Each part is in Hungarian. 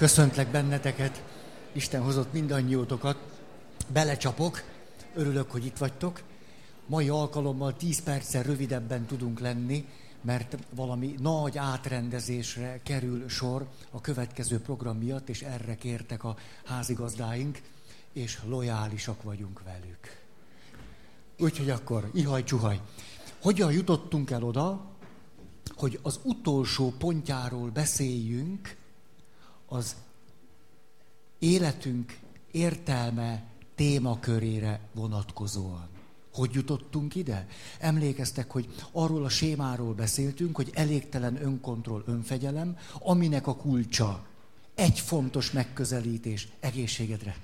Köszöntlek benneteket, Isten hozott mindannyiótokat, belecsapok, örülök, hogy itt vagytok. Mai alkalommal 10 perccel rövidebben tudunk lenni, mert valami nagy átrendezésre kerül sor a következő program miatt, és erre kértek a házigazdáink, és lojálisak vagyunk velük. Úgyhogy akkor, ihaj, csuhaj. Hogyan jutottunk el oda, hogy az utolsó pontjáról beszéljünk, az életünk értelme témakörére vonatkozóan. Hogy jutottunk ide? Emlékeztek, hogy arról a sémáról beszéltünk, hogy elégtelen önkontroll, önfegyelem, aminek a kulcsa egy fontos megközelítés egészségedre.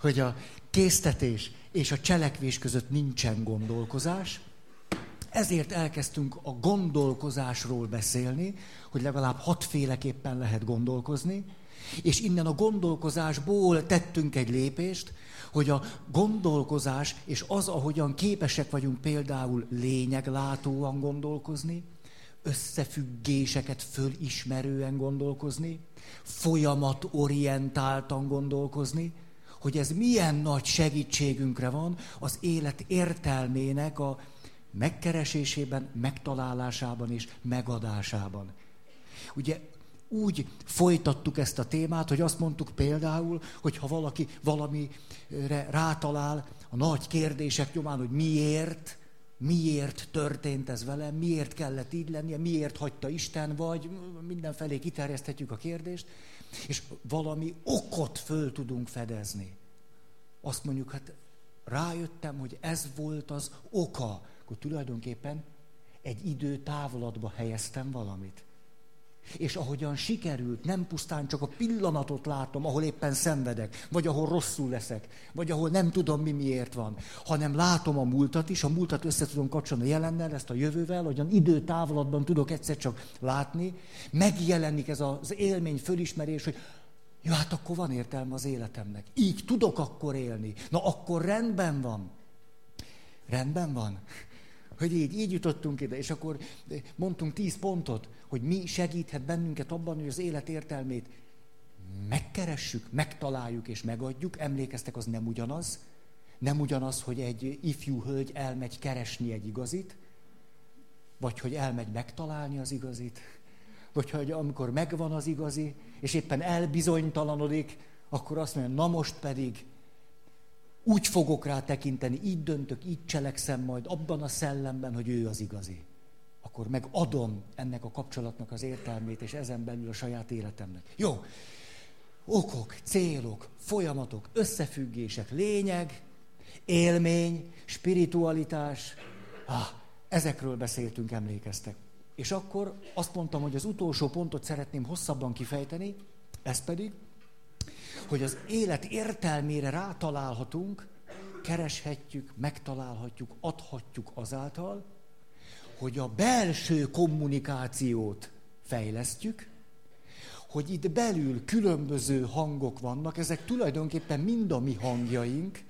Hogy a késztetés és a cselekvés között nincsen gondolkozás, ezért elkezdtünk a gondolkozásról beszélni, hogy legalább hatféleképpen lehet gondolkozni, és innen a gondolkozásból tettünk egy lépést, hogy a gondolkozás és az, ahogyan képesek vagyunk például lényeglátóan gondolkozni, összefüggéseket fölismerően gondolkozni, folyamatorientáltan gondolkozni, hogy ez milyen nagy segítségünkre van az élet értelmének a megkeresésében, megtalálásában és megadásában. Ugye úgy folytattuk ezt a témát, hogy azt mondtuk például, hogy ha valaki valamire rátalál a nagy kérdések nyomán, hogy miért, miért történt ez velem, miért kellett így lennie, miért hagyta Isten, vagy mindenfelé kiterjeszthetjük a kérdést, és valami okot föl tudunk fedezni. Azt mondjuk, hát rájöttem, hogy ez volt az oka, akkor tulajdonképpen egy idő távolatba helyeztem valamit. És ahogyan sikerült, nem pusztán csak a pillanatot látom, ahol éppen szenvedek, vagy ahol rosszul leszek, vagy ahol nem tudom mi miért van, hanem látom a múltat is, a múltat össze tudom kapcsolni a jelennel, ezt a jövővel, ahogyan időtávolatban tudok egyszer csak látni, megjelenik ez az élmény, fölismerés, hogy jó, hát akkor van értelme az életemnek. Így tudok akkor élni. Na akkor rendben van. Rendben van. Hogy így, így jutottunk ide, és akkor mondtunk tíz pontot, hogy mi segíthet bennünket abban, hogy az élet értelmét megkeressük, megtaláljuk és megadjuk. Emlékeztek, az nem ugyanaz. Nem ugyanaz, hogy egy ifjú hölgy elmegy keresni egy igazit, vagy hogy elmegy megtalálni az igazit, vagy hogy amikor megvan az igazi, és éppen elbizonytalanodik, akkor azt mondja, na most pedig úgy fogok rá tekinteni, így döntök, így cselekszem majd abban a szellemben, hogy ő az igazi. Akkor megadom ennek a kapcsolatnak az értelmét, és ezen belül a saját életemnek. Jó, okok, célok, folyamatok, összefüggések, lényeg, élmény, spiritualitás, ah, ezekről beszéltünk, emlékeztek. És akkor azt mondtam, hogy az utolsó pontot szeretném hosszabban kifejteni, ez pedig, hogy az élet értelmére rátalálhatunk, kereshetjük, megtalálhatjuk, adhatjuk azáltal, hogy a belső kommunikációt fejlesztjük, hogy itt belül különböző hangok vannak, ezek tulajdonképpen mind a mi hangjaink,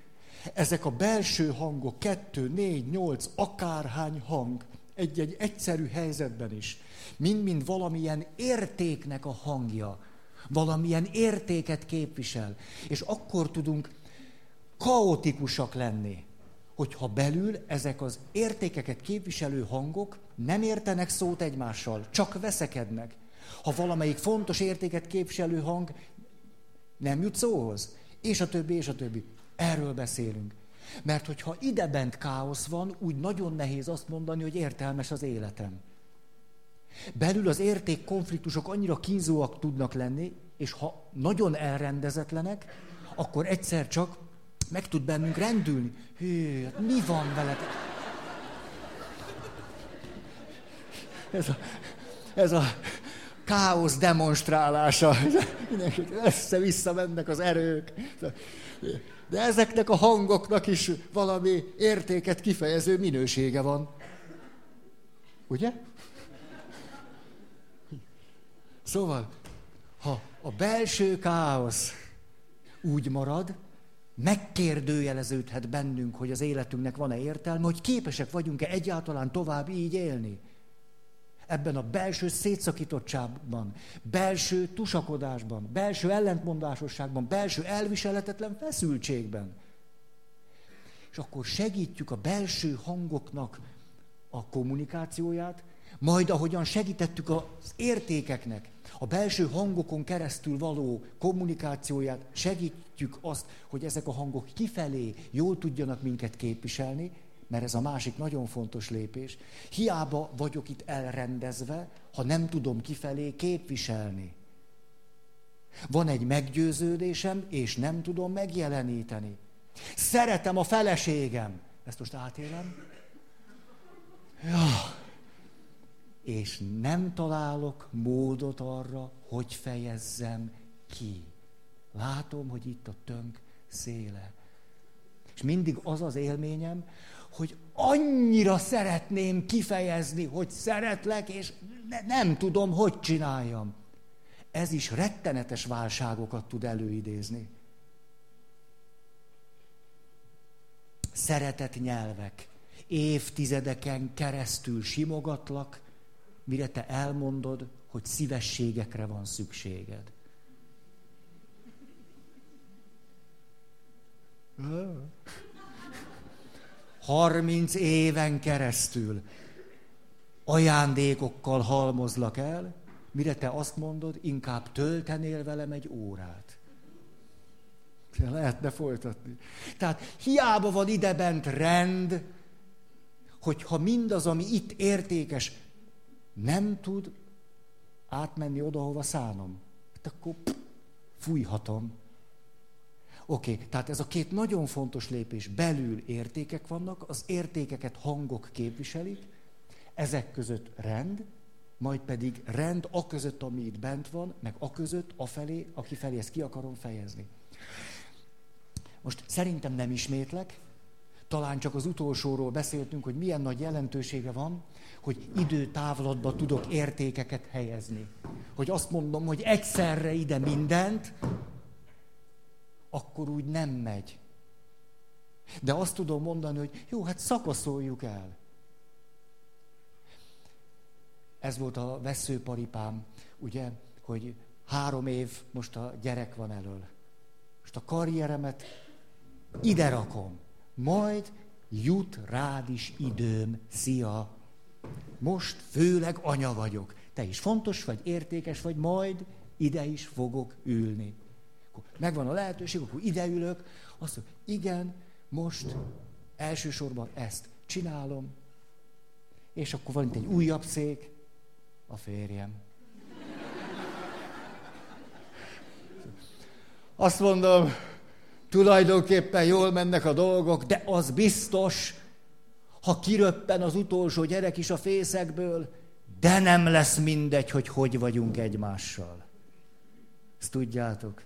ezek a belső hangok, kettő, négy, nyolc, akárhány hang, egy-egy egyszerű helyzetben is, mind-mind valamilyen értéknek a hangja, valamilyen értéket képvisel. És akkor tudunk kaotikusak lenni, hogyha belül ezek az értékeket képviselő hangok nem értenek szót egymással, csak veszekednek. Ha valamelyik fontos értéket képviselő hang nem jut szóhoz, és a többi, és a többi. Erről beszélünk. Mert hogyha idebent káosz van, úgy nagyon nehéz azt mondani, hogy értelmes az életem. Belül az érték konfliktusok annyira kínzóak tudnak lenni, és ha nagyon elrendezetlenek, akkor egyszer csak meg tud bennünk rendülni. Hű, hát mi van veled? Ez a, ez a káosz demonstrálása. Össze-vissza mennek az erők. De ezeknek a hangoknak is valami értéket kifejező minősége van. Ugye? Szóval, ha a belső káosz úgy marad, megkérdőjeleződhet bennünk, hogy az életünknek van-e értelme, hogy képesek vagyunk-e egyáltalán tovább így élni. ebben a belső szétszakítottságban, belső tusakodásban, belső ellentmondásosságban, belső elviselhetetlen feszültségben. És akkor segítjük a belső hangoknak a kommunikációját, majd ahogyan segítettük az értékeknek, a belső hangokon keresztül való kommunikációját, segítjük azt, hogy ezek a hangok kifelé jól tudjanak minket képviselni, mert ez a másik nagyon fontos lépés. Hiába vagyok itt elrendezve, ha nem tudom kifelé képviselni. Van egy meggyőződésem, és nem tudom megjeleníteni. Szeretem a feleségem. Ezt most átélem. Ja. És nem találok módot arra, hogy fejezzem ki. Látom, hogy itt a tönk széle. És mindig az az élményem, hogy annyira szeretném kifejezni, hogy szeretlek, és ne, nem tudom, hogy csináljam. Ez is rettenetes válságokat tud előidézni. Szeretett nyelvek. Évtizedeken keresztül simogatlak, mire te elmondod, hogy szívességekre van szükséged. Harminc éven keresztül ajándékokkal halmozlak el, mire te azt mondod, inkább töltenél velem egy órát. Lehetne folytatni. Tehát hiába van idebent rend, hogyha mindaz, ami itt értékes, nem tud átmenni oda, hova szánom, hát akkor pff, fújhatom. Oké, okay, tehát ez a két nagyon fontos lépés. Belül értékek vannak, az értékeket hangok képviselik, ezek között rend, majd pedig rend a között, ami itt bent van, meg a között, a felé, aki felé ezt ki akarom fejezni. Most szerintem nem ismétlek, talán csak az utolsóról beszéltünk, hogy milyen nagy jelentősége van, hogy időtávlatba tudok értékeket helyezni. Hogy azt mondom, hogy egyszerre ide mindent, akkor úgy nem megy. De azt tudom mondani, hogy jó, hát szakaszoljuk el. Ez volt a veszőparipám, ugye, hogy három év most a gyerek van elől. Most a karrieremet ide rakom. Majd jut rád is időm. Szia! Most főleg anya vagyok. Te is fontos vagy, értékes vagy, majd ide is fogok ülni. Akkor megvan a lehetőség, akkor ide ülök, azt mondom, igen, most elsősorban ezt csinálom, és akkor van itt egy újabb szék, a férjem. Azt mondom, tulajdonképpen jól mennek a dolgok, de az biztos, ha kiröppen az utolsó gyerek is a fészekből, de nem lesz mindegy, hogy hogy vagyunk egymással. Ezt tudjátok?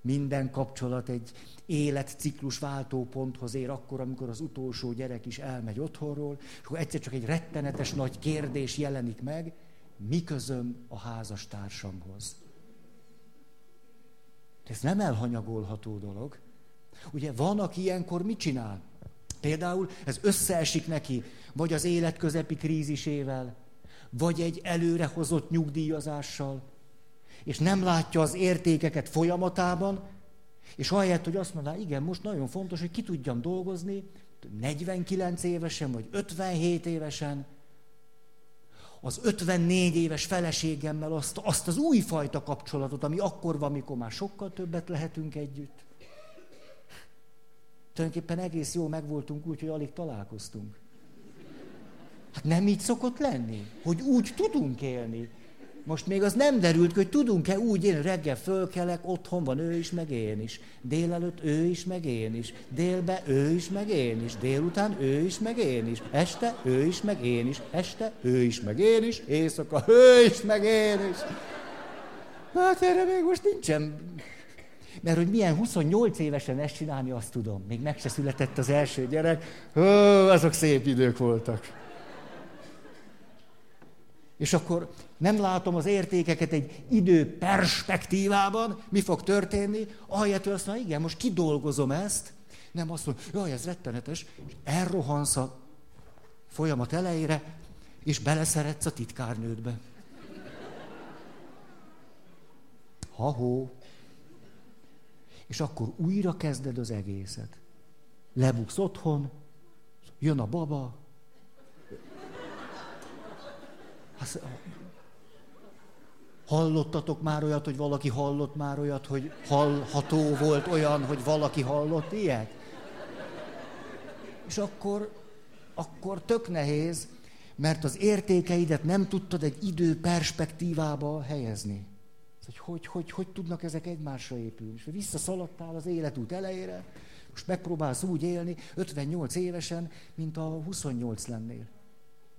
Minden kapcsolat egy életciklus váltóponthoz ér akkor, amikor az utolsó gyerek is elmegy otthonról, és akkor egyszer csak egy rettenetes nagy kérdés jelenik meg, mi közöm a házastársamhoz? Ez nem elhanyagolható dolog. Ugye van, aki ilyenkor mit csinál? Például ez összeesik neki, vagy az életközepi krízisével, vagy egy előrehozott nyugdíjazással, és nem látja az értékeket folyamatában, és ahelyett, hogy azt mondaná, igen, most nagyon fontos, hogy ki tudjam dolgozni, 49 évesen, vagy 57 évesen, az 54 éves feleségemmel azt, azt az újfajta kapcsolatot, ami akkor van, amikor már sokkal többet lehetünk együtt. Tulajdonképpen egész jó megvoltunk úgy, hogy alig találkoztunk. Hát nem így szokott lenni, hogy úgy tudunk élni. Most még az nem derült hogy tudunk-e úgy élni, reggel fölkelek, otthon van ő is, meg én is. Délelőtt ő is, meg én is. Délbe ő is, meg én is. Délután ő is, meg én is. Este ő is, meg én is. Este ő is, meg én is. Éjszaka ő is, meg én is. Hát erre még most nincsen mert hogy milyen 28 évesen ezt csinálni, azt tudom. Még meg se született az első gyerek. Ó, azok szép idők voltak. És akkor nem látom az értékeket egy idő perspektívában, mi fog történni, ahelyett, hogy azt mondja, igen, most kidolgozom ezt, nem azt mondja, jaj, ez rettenetes, és elrohansz a folyamat elejére, És beleszeretsz a titkárnődbe. Ha-hó. És akkor újra kezded az egészet. Lebuksz otthon, jön a baba. Hallottatok már olyat, hogy valaki hallott már olyat, hogy hallható volt olyan, hogy valaki hallott ilyet? És akkor, akkor tök nehéz, mert az értékeidet nem tudtad egy idő perspektívába helyezni. Hogy hogy, hogy, hogy tudnak ezek egymásra épülni. És visszaszaladtál az életút elejére, most megpróbálsz úgy élni 58 évesen, mint a 28 lennél.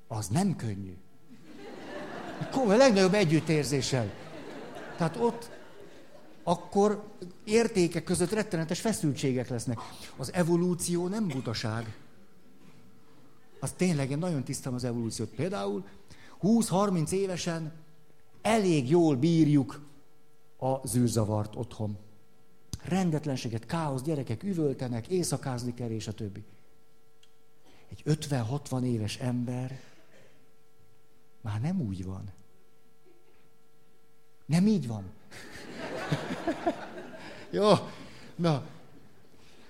Az nem könnyű. Komoly, legnagyobb együttérzéssel. Tehát ott akkor értékek között rettenetes feszültségek lesznek. Az evolúció nem butaság. Az tényleg, én nagyon tisztem az evolúciót. Például 20-30 évesen elég jól bírjuk a zűrzavart otthon. Rendetlenséget, káosz, gyerekek üvöltenek, éjszakázni kell, és a többi. Egy 50-60 éves ember már nem úgy van. Nem így van. Jó, na.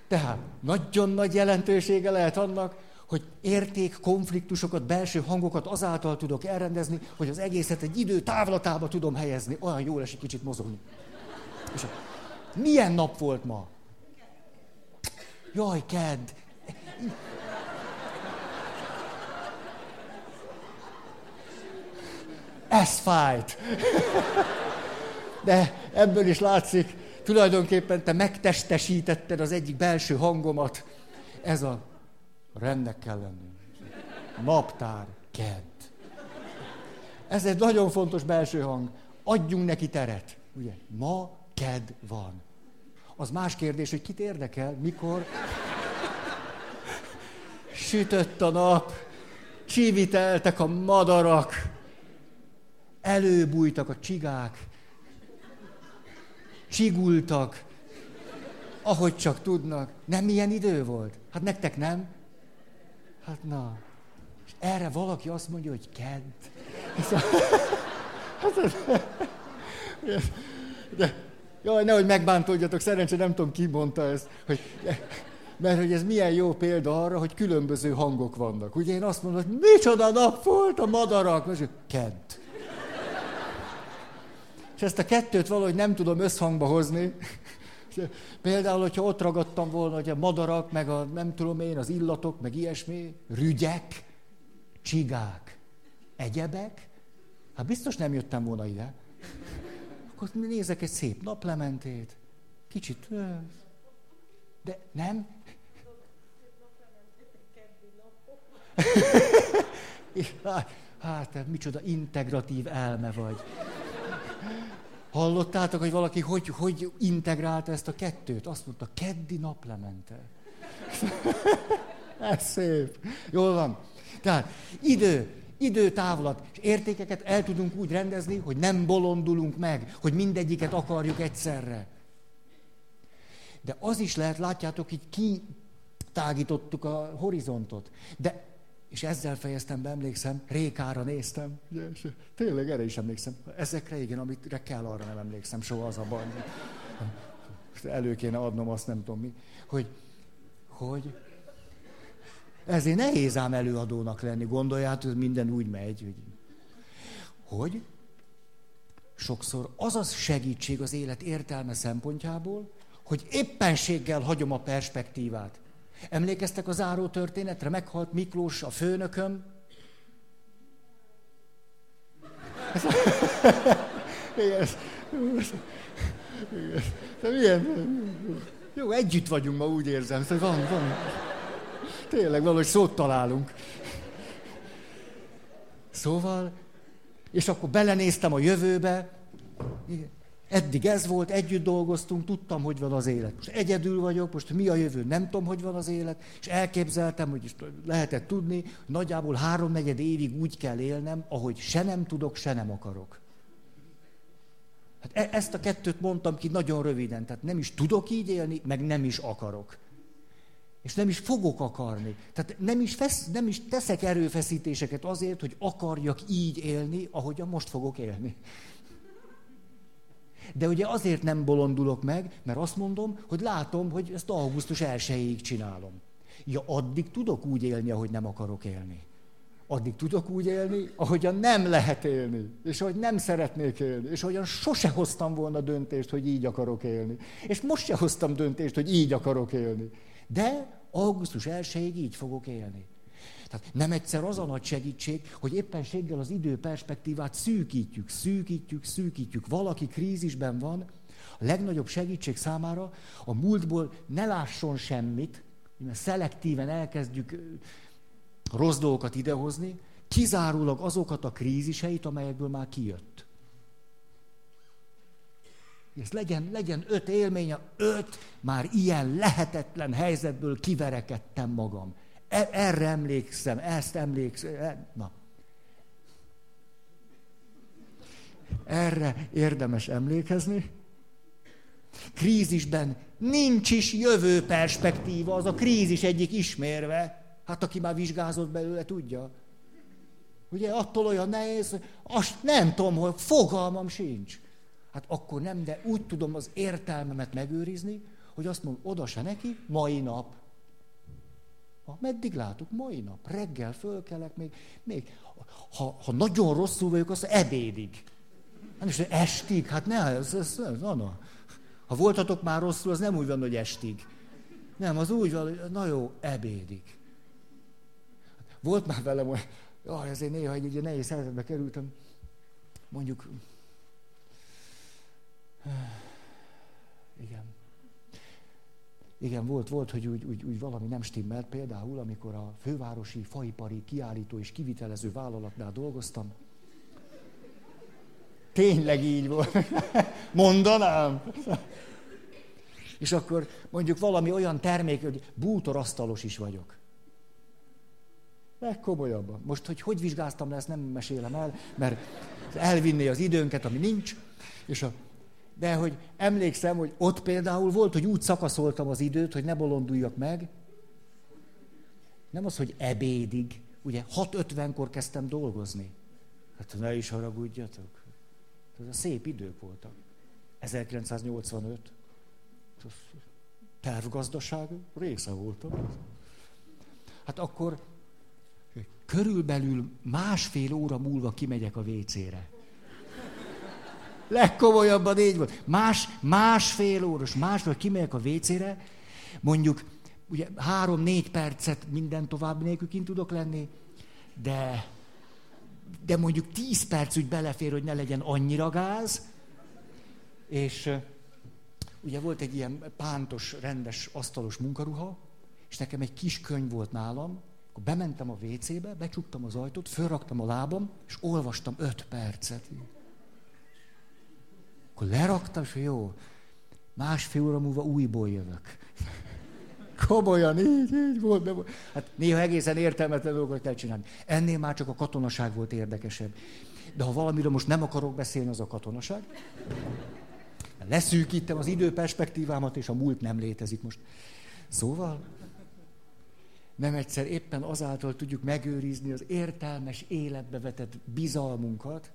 Tehát nagyon nagy jelentősége lehet annak, hogy érték, konfliktusokat, belső hangokat azáltal tudok elrendezni, hogy az egészet egy idő távlatába tudom helyezni. Olyan jól esik kicsit mozogni. És milyen nap volt ma? Jaj, kedd. Ez fájt. De ebből is látszik, tulajdonképpen te megtestesítetted az egyik belső hangomat. Ez a rendnek kell lenni. Naptár, kedd. Ez egy nagyon fontos belső hang. Adjunk neki teret. Ugye, ma ked van. Az más kérdés, hogy kit érdekel, mikor sütött a nap, csiviteltek a madarak, előbújtak a csigák, csigultak, ahogy csak tudnak. Nem milyen idő volt? Hát nektek nem? Hát na. És erre valaki azt mondja, hogy kedd. De, de, jaj, nehogy megbántódjatok, szerencsé nem tudom, ki mondta ezt, hogy, mert hogy ez milyen jó példa arra, hogy különböző hangok vannak. Ugye én azt mondom, hogy micsoda nap volt a madarak, és kedd. És ezt a kettőt valahogy nem tudom összhangba hozni. Például, hogyha ott ragadtam volna, hogy a madarak, meg a nem tudom én, az illatok, meg ilyesmi, rügyek, csigák, egyebek, hát biztos nem jöttem volna ide. Akkor nézek egy szép naplementét, kicsit, de nem? hát, micsoda integratív elme vagy. Hallottátok, hogy valaki hogy, hogy integrálta ezt a kettőt? Azt mondta, keddi naplemente. Ez szép. Jól van. Tehát idő, időtávlat és értékeket el tudunk úgy rendezni, hogy nem bolondulunk meg, hogy mindegyiket akarjuk egyszerre. De az is lehet, látjátok, így kitágítottuk a horizontot. De és ezzel fejeztem be, emlékszem, Rékára néztem. És tényleg erre is emlékszem. Ezekre igen, amikre kell, arra nem emlékszem soha az a baj. Elő kéne adnom, azt nem tudom mi. Hogy, hogy ezért nehéz ám előadónak lenni. Gondoljátok, hogy minden úgy megy. Hogy, hogy sokszor az az segítség az élet értelme szempontjából, hogy éppenséggel hagyom a perspektívát. Emlékeztek a záró történetre? Meghalt Miklós, a főnököm. Igen. De milyen? Jó, együtt vagyunk ma, úgy érzem. Szóval van, van. Tényleg valahogy szót találunk. Szóval, és akkor belenéztem a jövőbe. Igen. Eddig ez volt, együtt dolgoztunk, tudtam, hogy van az élet. Most egyedül vagyok, most mi a jövő, nem tudom, hogy van az élet, és elképzeltem, hogy lehetett tudni, nagyjából háromnegyed évig úgy kell élnem, ahogy se nem tudok, se nem akarok. Hát e- ezt a kettőt mondtam ki nagyon röviden, tehát nem is tudok így élni, meg nem is akarok. És nem is fogok akarni. Tehát nem is, fesz, nem is teszek erőfeszítéseket azért, hogy akarjak így élni, ahogyan most fogok élni. De ugye azért nem bolondulok meg, mert azt mondom, hogy látom, hogy ezt augusztus 1 csinálom. Ja, addig tudok úgy élni, ahogy nem akarok élni. Addig tudok úgy élni, ahogyan nem lehet élni, és ahogy nem szeretnék élni, és ahogyan sose hoztam volna döntést, hogy így akarok élni. És most se hoztam döntést, hogy így akarok élni. De augusztus 1 így fogok élni. Tehát nem egyszer az a nagy segítség, hogy éppenséggel az idő perspektívát szűkítjük, szűkítjük, szűkítjük. Valaki krízisben van, a legnagyobb segítség számára a múltból ne lásson semmit, mert szelektíven elkezdjük rossz dolgokat idehozni, kizárólag azokat a kríziseit, amelyekből már kijött. Ez legyen, legyen öt élménye, öt már ilyen lehetetlen helyzetből kiverekedtem magam. E, erre emlékszem, ezt emlékszem. E, na. Erre érdemes emlékezni. Krízisben nincs is jövő perspektíva, az a krízis egyik ismérve. Hát aki már vizsgázott belőle, tudja. Ugye attól olyan nehéz, azt nem tudom, hogy fogalmam sincs. Hát akkor nem, de úgy tudom az értelmemet megőrizni, hogy azt mondom, oda se neki, mai nap. Ha, meddig látok? Mai nap. Reggel fölkelek, még, még ha, ha nagyon rosszul vagyok, az ebédig. Nem is, estig, hát ne, ez, ez, ez, na, na. Ha voltatok már rosszul, az nem úgy van, hogy estig. Nem, az úgy van, hogy na jó, ebédig. Volt már velem olyan, jaj, ezért néha egy, egy nehéz helyzetbe kerültem, mondjuk, igen. Igen, volt, volt, hogy úgy, úgy, úgy valami nem stimmelt, például, amikor a fővárosi faipari kiállító és kivitelező vállalatnál dolgoztam. Tényleg így volt. Mondanám. És akkor mondjuk valami olyan termék, hogy bútorasztalos is vagyok. Legkomolyabban. Most, hogy hogy vizsgáztam le, ezt nem mesélem el, mert elvinné az időnket, ami nincs. És a, de hogy emlékszem, hogy ott például volt, hogy úgy szakaszoltam az időt, hogy ne bolonduljak meg. Nem az, hogy ebédig. Ugye 6.50-kor kezdtem dolgozni. Hát ne is haragudjatok. Ez a szép idők voltak. 1985. Tervgazdaság része voltam. Hát akkor körülbelül másfél óra múlva kimegyek a WC-re. Legkomolyabban így volt. Más, másfél óros, másfél kimegyek a WC-re, mondjuk ugye három-négy percet minden tovább nélkül kint tudok lenni, de, de mondjuk tíz perc úgy belefér, hogy ne legyen annyira gáz, és ugye volt egy ilyen pántos, rendes, asztalos munkaruha, és nekem egy kis könyv volt nálam, akkor bementem a WC-be, becsuktam az ajtót, fölraktam a lábam, és olvastam öt percet. Akkor leraktam, és jó, másfél óra múlva újból jövök. Komolyan, így, így volt. De volt. Hát néha egészen értelmetlen dolgokat kell csinálni. Ennél már csak a katonaság volt érdekesebb. De ha valamiről most nem akarok beszélni, az a katonaság. Leszűkítem az időperspektívámat, és a múlt nem létezik most. Szóval, nem egyszer éppen azáltal tudjuk megőrizni az értelmes életbe vetett bizalmunkat,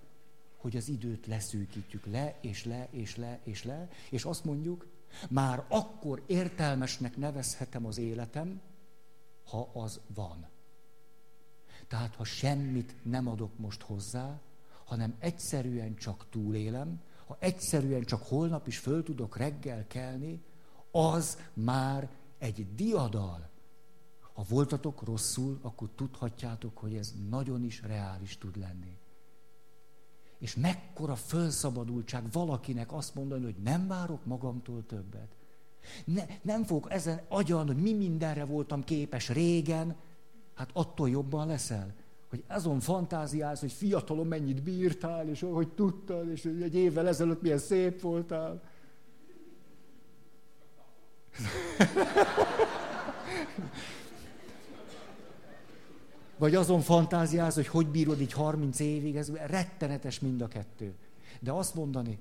hogy az időt leszűkítjük le, és le, és le, és le, és azt mondjuk, már akkor értelmesnek nevezhetem az életem, ha az van. Tehát, ha semmit nem adok most hozzá, hanem egyszerűen csak túlélem, ha egyszerűen csak holnap is föl tudok reggel kelni, az már egy diadal. Ha voltatok rosszul, akkor tudhatjátok, hogy ez nagyon is reális tud lenni. És mekkora fölszabadultság valakinek azt mondani, hogy nem várok magamtól többet. Ne, nem fogok ezen agyalni, hogy mi mindenre voltam képes régen, hát attól jobban leszel. Hogy azon fantáziálsz, hogy fiatalon mennyit bírtál, és hogy tudtad, és egy évvel ezelőtt milyen szép voltál. Vagy azon fantáziáz, hogy hogy bírod így 30 évig, ez rettenetes mind a kettő. De azt mondani,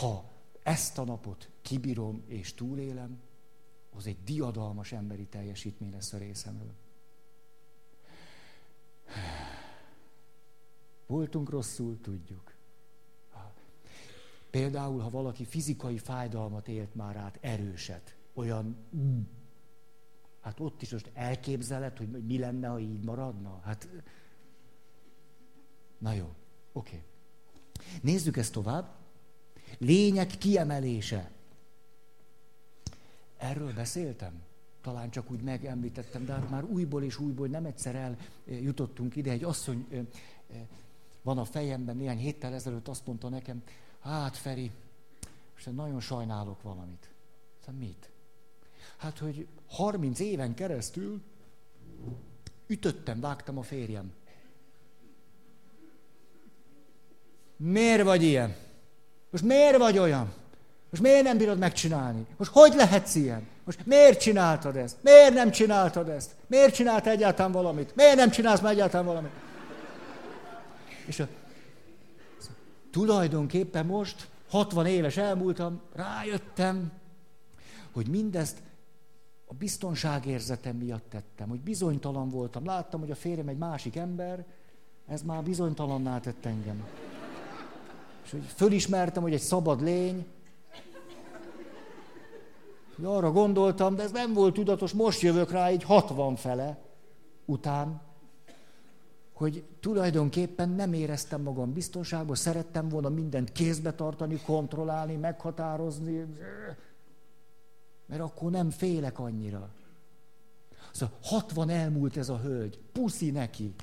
ha ezt a napot kibírom és túlélem, az egy diadalmas emberi teljesítmény lesz a részemről. Voltunk rosszul, tudjuk. Például, ha valaki fizikai fájdalmat élt már át, erőset, olyan, hát ott is most elképzeled, hogy mi lenne, ha így maradna? Hát, na jó, oké. Okay. Nézzük ezt tovább. Lények kiemelése. Erről beszéltem? Talán csak úgy megemlítettem, de hát már újból és újból nem egyszer eljutottunk ide. Egy asszony van a fejemben, néhány héttel ezelőtt azt mondta nekem, hát Feri, most nagyon sajnálok valamit. Szóval mit? Hát, hogy 30 éven keresztül ütöttem, vágtam a férjem. Miért vagy ilyen? Most miért vagy olyan? Most miért nem bírod megcsinálni? Most hogy lehetsz ilyen? Most miért csináltad ezt? Miért nem csináltad ezt? Miért csinált egyáltalán valamit? Miért nem csinálsz már egyáltalán valamit? És a, tulajdonképpen most, 60 éves elmúltam, rájöttem, hogy mindezt a biztonságérzetem miatt tettem, hogy bizonytalan voltam. Láttam, hogy a férjem egy másik ember, ez már bizonytalanná tett engem. És hogy fölismertem, hogy egy szabad lény, hogy arra gondoltam, de ez nem volt tudatos, most jövök rá egy 60 fele után, hogy tulajdonképpen nem éreztem magam biztonságban, szerettem volna mindent kézbe tartani, kontrollálni, meghatározni, mert akkor nem félek annyira. Szóval 60 elmúlt ez a hölgy, puszi neki,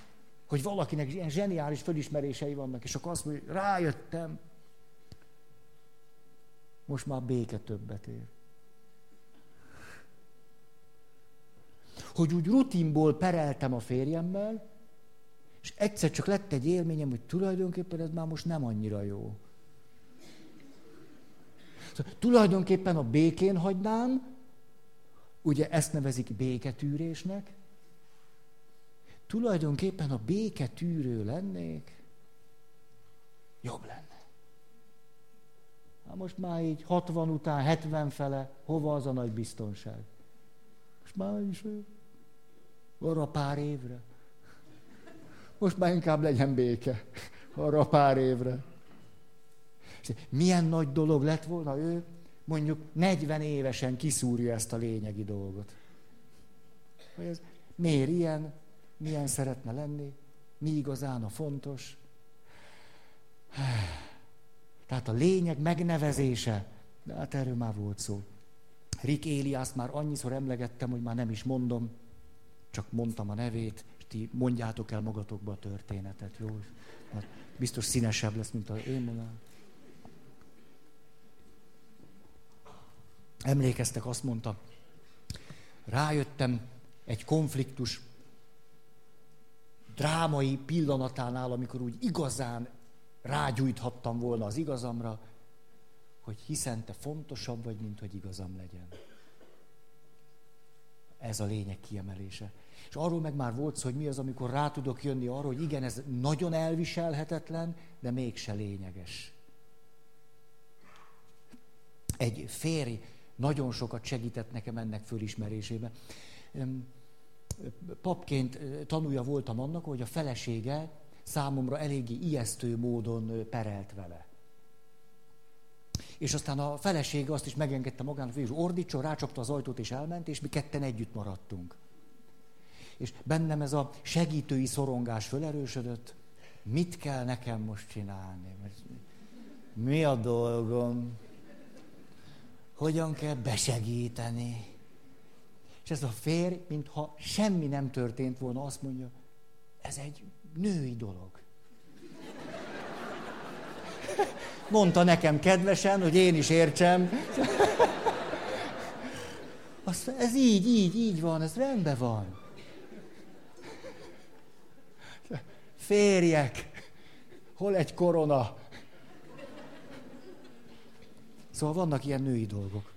hogy valakinek ilyen zseniális fölismerései vannak, és akkor azt mondja, hogy rájöttem, most már béke többet ér. Hogy úgy rutinból pereltem a férjemmel, és egyszer csak lett egy élményem, hogy tulajdonképpen ez már most nem annyira jó. Szóval, tulajdonképpen a békén hagynám, ugye ezt nevezik béketűrésnek, tulajdonképpen a béketűrő lennék, jobb lenne. Hát most már így 60 után, 70 fele, hova az a nagy biztonság? Most már is arra pár évre. Most már inkább legyen béke arra pár évre. Milyen nagy dolog lett volna ő, mondjuk 40 évesen kiszúrja ezt a lényegi dolgot. Hogy ez miért ilyen, milyen szeretne lenni, mi igazán a fontos. Tehát a lényeg megnevezése, de hát erről már volt szó. Rick Éliászt már annyiszor emlegettem, hogy már nem is mondom, csak mondtam a nevét, és ti mondjátok el magatokba a történetet, jó? Hát biztos színesebb lesz, mint a én mondom. Emlékeztek, azt mondta, rájöttem egy konfliktus drámai pillanatánál, amikor úgy igazán rágyújthattam volna az igazamra, hogy hiszen te fontosabb vagy, mint hogy igazam legyen. Ez a lényeg kiemelése. És arról meg már volt szó, hogy mi az, amikor rá tudok jönni arra, hogy igen, ez nagyon elviselhetetlen, de mégse lényeges. Egy férj nagyon sokat segített nekem ennek fölismerésébe. Papként tanulja voltam annak, hogy a felesége számomra eléggé ijesztő módon perelt vele. És aztán a felesége azt is megengedte magának, hogy ordítson, rácsapta az ajtót és elment, és mi ketten együtt maradtunk. És bennem ez a segítői szorongás fölerősödött. Mit kell nekem most csinálni? Mi a dolgom? Hogyan kell besegíteni? És ez a férj, mintha semmi nem történt volna, azt mondja, ez egy női dolog. Mondta nekem kedvesen, hogy én is értsem. Azt, ez így, így, így van, ez rendben van. Férjek, hol egy korona? Szóval vannak ilyen női dolgok.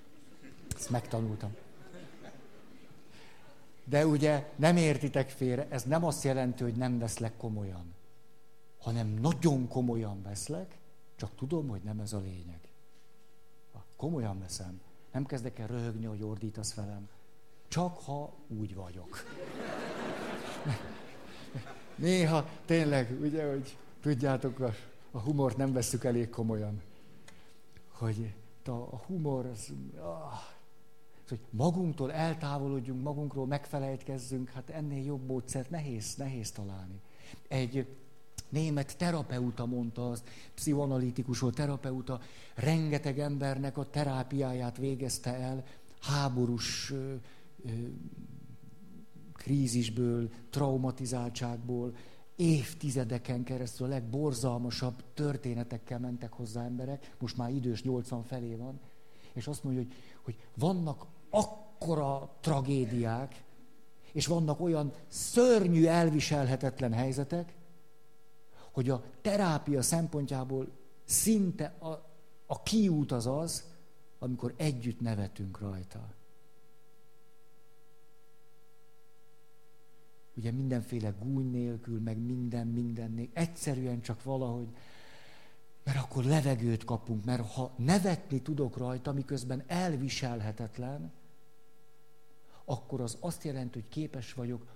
Ezt megtanultam. De ugye nem értitek félre, ez nem azt jelenti, hogy nem veszlek komolyan, hanem nagyon komolyan veszlek, csak tudom, hogy nem ez a lényeg. Komolyan veszem, Nem kezdek el röhögni, hogy ordítasz velem. Csak ha úgy vagyok. Néha tényleg, ugye, hogy tudjátok, a, a humort nem veszük elég komolyan. Hogy a, a humor, az, ah, hogy magunktól eltávolodjunk, magunkról megfelejtkezzünk, hát ennél jobb módszert nehéz, nehéz találni. Egy német terapeuta mondta az, pszichoanalitikus terapeuta, rengeteg embernek a terápiáját végezte el, háborús ö, ö, krízisből, traumatizáltságból, évtizedeken keresztül a legborzalmasabb történetekkel mentek hozzá emberek, most már idős 80 felé van, és azt mondja, hogy, hogy vannak akkora tragédiák, és vannak olyan szörnyű, elviselhetetlen helyzetek, hogy a terápia szempontjából szinte a, a kiút az az, amikor együtt nevetünk rajta. Ugye mindenféle gúny nélkül, meg minden, minden nélkül. Egyszerűen csak valahogy, mert akkor levegőt kapunk, mert ha nevetni tudok rajta, miközben elviselhetetlen, akkor az azt jelenti, hogy képes vagyok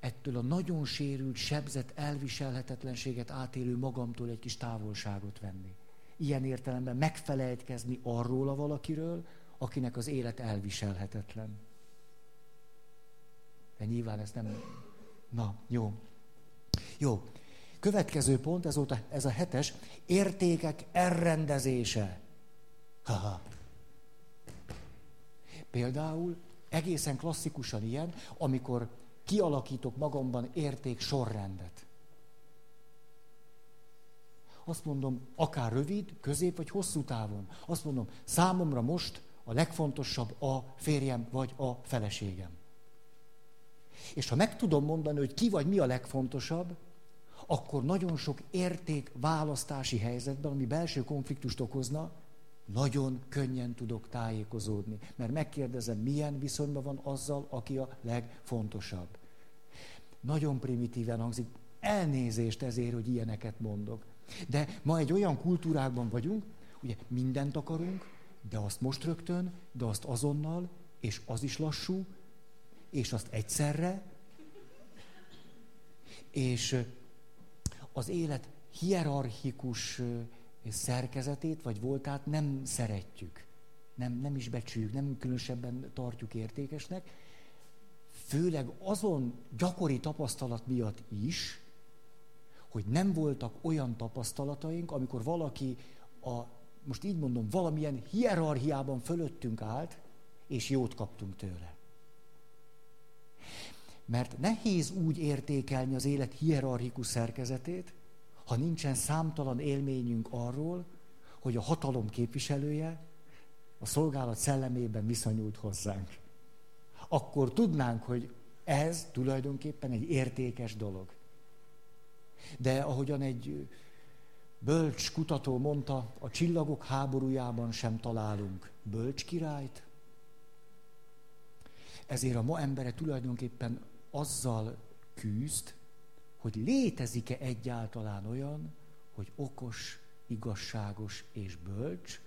ettől a nagyon sérült, sebzett, elviselhetetlenséget átélő magamtól egy kis távolságot venni. Ilyen értelemben megfelejtkezni arról a valakiről, akinek az élet elviselhetetlen. De nyilván ezt nem... Na, jó. Jó. Következő pont, ez, volt a, ez a hetes, értékek elrendezése. Ha-ha. Például egészen klasszikusan ilyen, amikor kialakítok magamban érték sorrendet. Azt mondom, akár rövid, közép vagy hosszú távon. Azt mondom, számomra most a legfontosabb a férjem vagy a feleségem. És ha meg tudom mondani, hogy ki vagy mi a legfontosabb, akkor nagyon sok érték választási helyzetben, ami belső konfliktust okozna, nagyon könnyen tudok tájékozódni. Mert megkérdezem, milyen viszonyban van azzal, aki a legfontosabb. Nagyon primitíven hangzik, elnézést ezért, hogy ilyeneket mondok. De ma egy olyan kultúrákban vagyunk, ugye mindent akarunk, de azt most rögtön, de azt azonnal, és az is lassú, és azt egyszerre, és az élet hierarchikus szerkezetét, vagy voltát nem szeretjük. Nem, nem is becsüljük, nem különösebben tartjuk értékesnek. Főleg azon gyakori tapasztalat miatt is, hogy nem voltak olyan tapasztalataink, amikor valaki a, most így mondom, valamilyen hierarchiában fölöttünk állt, és jót kaptunk tőle. Mert nehéz úgy értékelni az élet hierarchikus szerkezetét, ha nincsen számtalan élményünk arról, hogy a hatalom képviselője a szolgálat szellemében viszonyult hozzánk. Akkor tudnánk, hogy ez tulajdonképpen egy értékes dolog. De ahogyan egy bölcs kutató mondta, a csillagok háborújában sem találunk bölcs királyt, ezért a ma embere tulajdonképpen azzal küzd, hogy létezik-e egyáltalán olyan, hogy okos, igazságos és bölcs,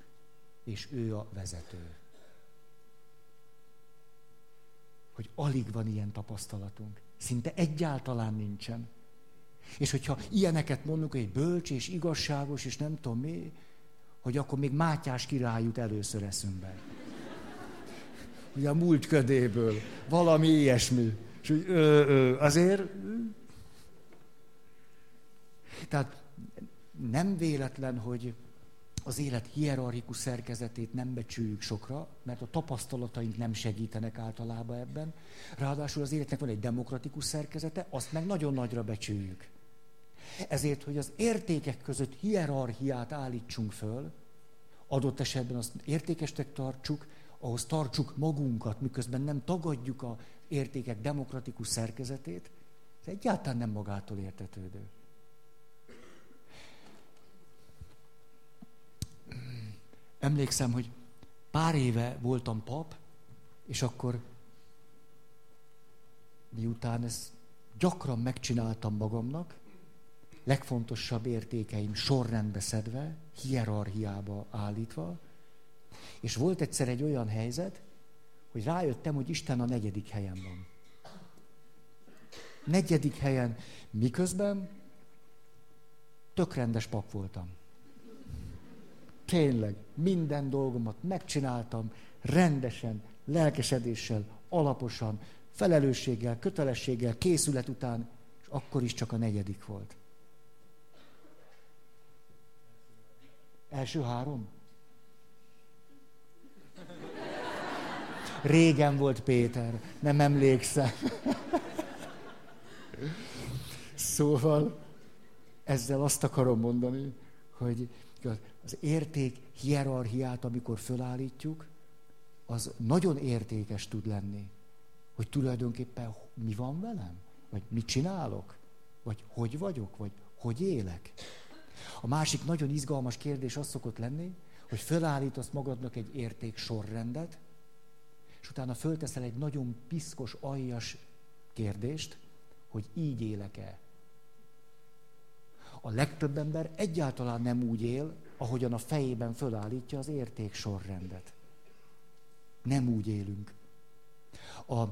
és ő a vezető. Hogy alig van ilyen tapasztalatunk. Szinte egyáltalán nincsen. És hogyha ilyeneket mondunk, hogy bölcs és igazságos, és nem tudom mi, hogy akkor még Mátyás király jut először eszünkbe. Ugye a múlt ködéből. Valami ilyesmi. És úgy, ö, ö, azért tehát nem véletlen, hogy az élet hierarchikus szerkezetét nem becsüljük sokra, mert a tapasztalataink nem segítenek általában ebben. Ráadásul az életnek van egy demokratikus szerkezete, azt meg nagyon nagyra becsüljük. Ezért, hogy az értékek között hierarchiát állítsunk föl, adott esetben azt értékesnek tartsuk, ahhoz tartsuk magunkat, miközben nem tagadjuk a értékek demokratikus szerkezetét, ez egyáltalán nem magától értetődő. emlékszem, hogy pár éve voltam pap, és akkor miután ezt gyakran megcsináltam magamnak, legfontosabb értékeim sorrendbe szedve, hierarchiába állítva, És volt egyszer egy olyan helyzet, hogy rájöttem, hogy Isten a negyedik helyen van. Negyedik helyen, miközben tök rendes pap voltam. Tényleg, minden dolgomat megcsináltam, rendesen, lelkesedéssel, alaposan, felelősséggel, kötelességgel, készület után, és akkor is csak a negyedik volt. Első három? Régen volt Péter, nem emlékszem. Szóval ezzel azt akarom mondani, hogy az érték hierarchiát, amikor fölállítjuk, az nagyon értékes tud lenni. Hogy tulajdonképpen mi van velem? Vagy mit csinálok? Vagy hogy vagyok? Vagy hogy élek? A másik nagyon izgalmas kérdés az szokott lenni, hogy fölállítasz magadnak egy érték sorrendet, és utána fölteszel egy nagyon piszkos, aljas kérdést, hogy így élek-e. A legtöbb ember egyáltalán nem úgy él, ahogyan a fejében fölállítja az érték sorrendet. Nem úgy élünk. A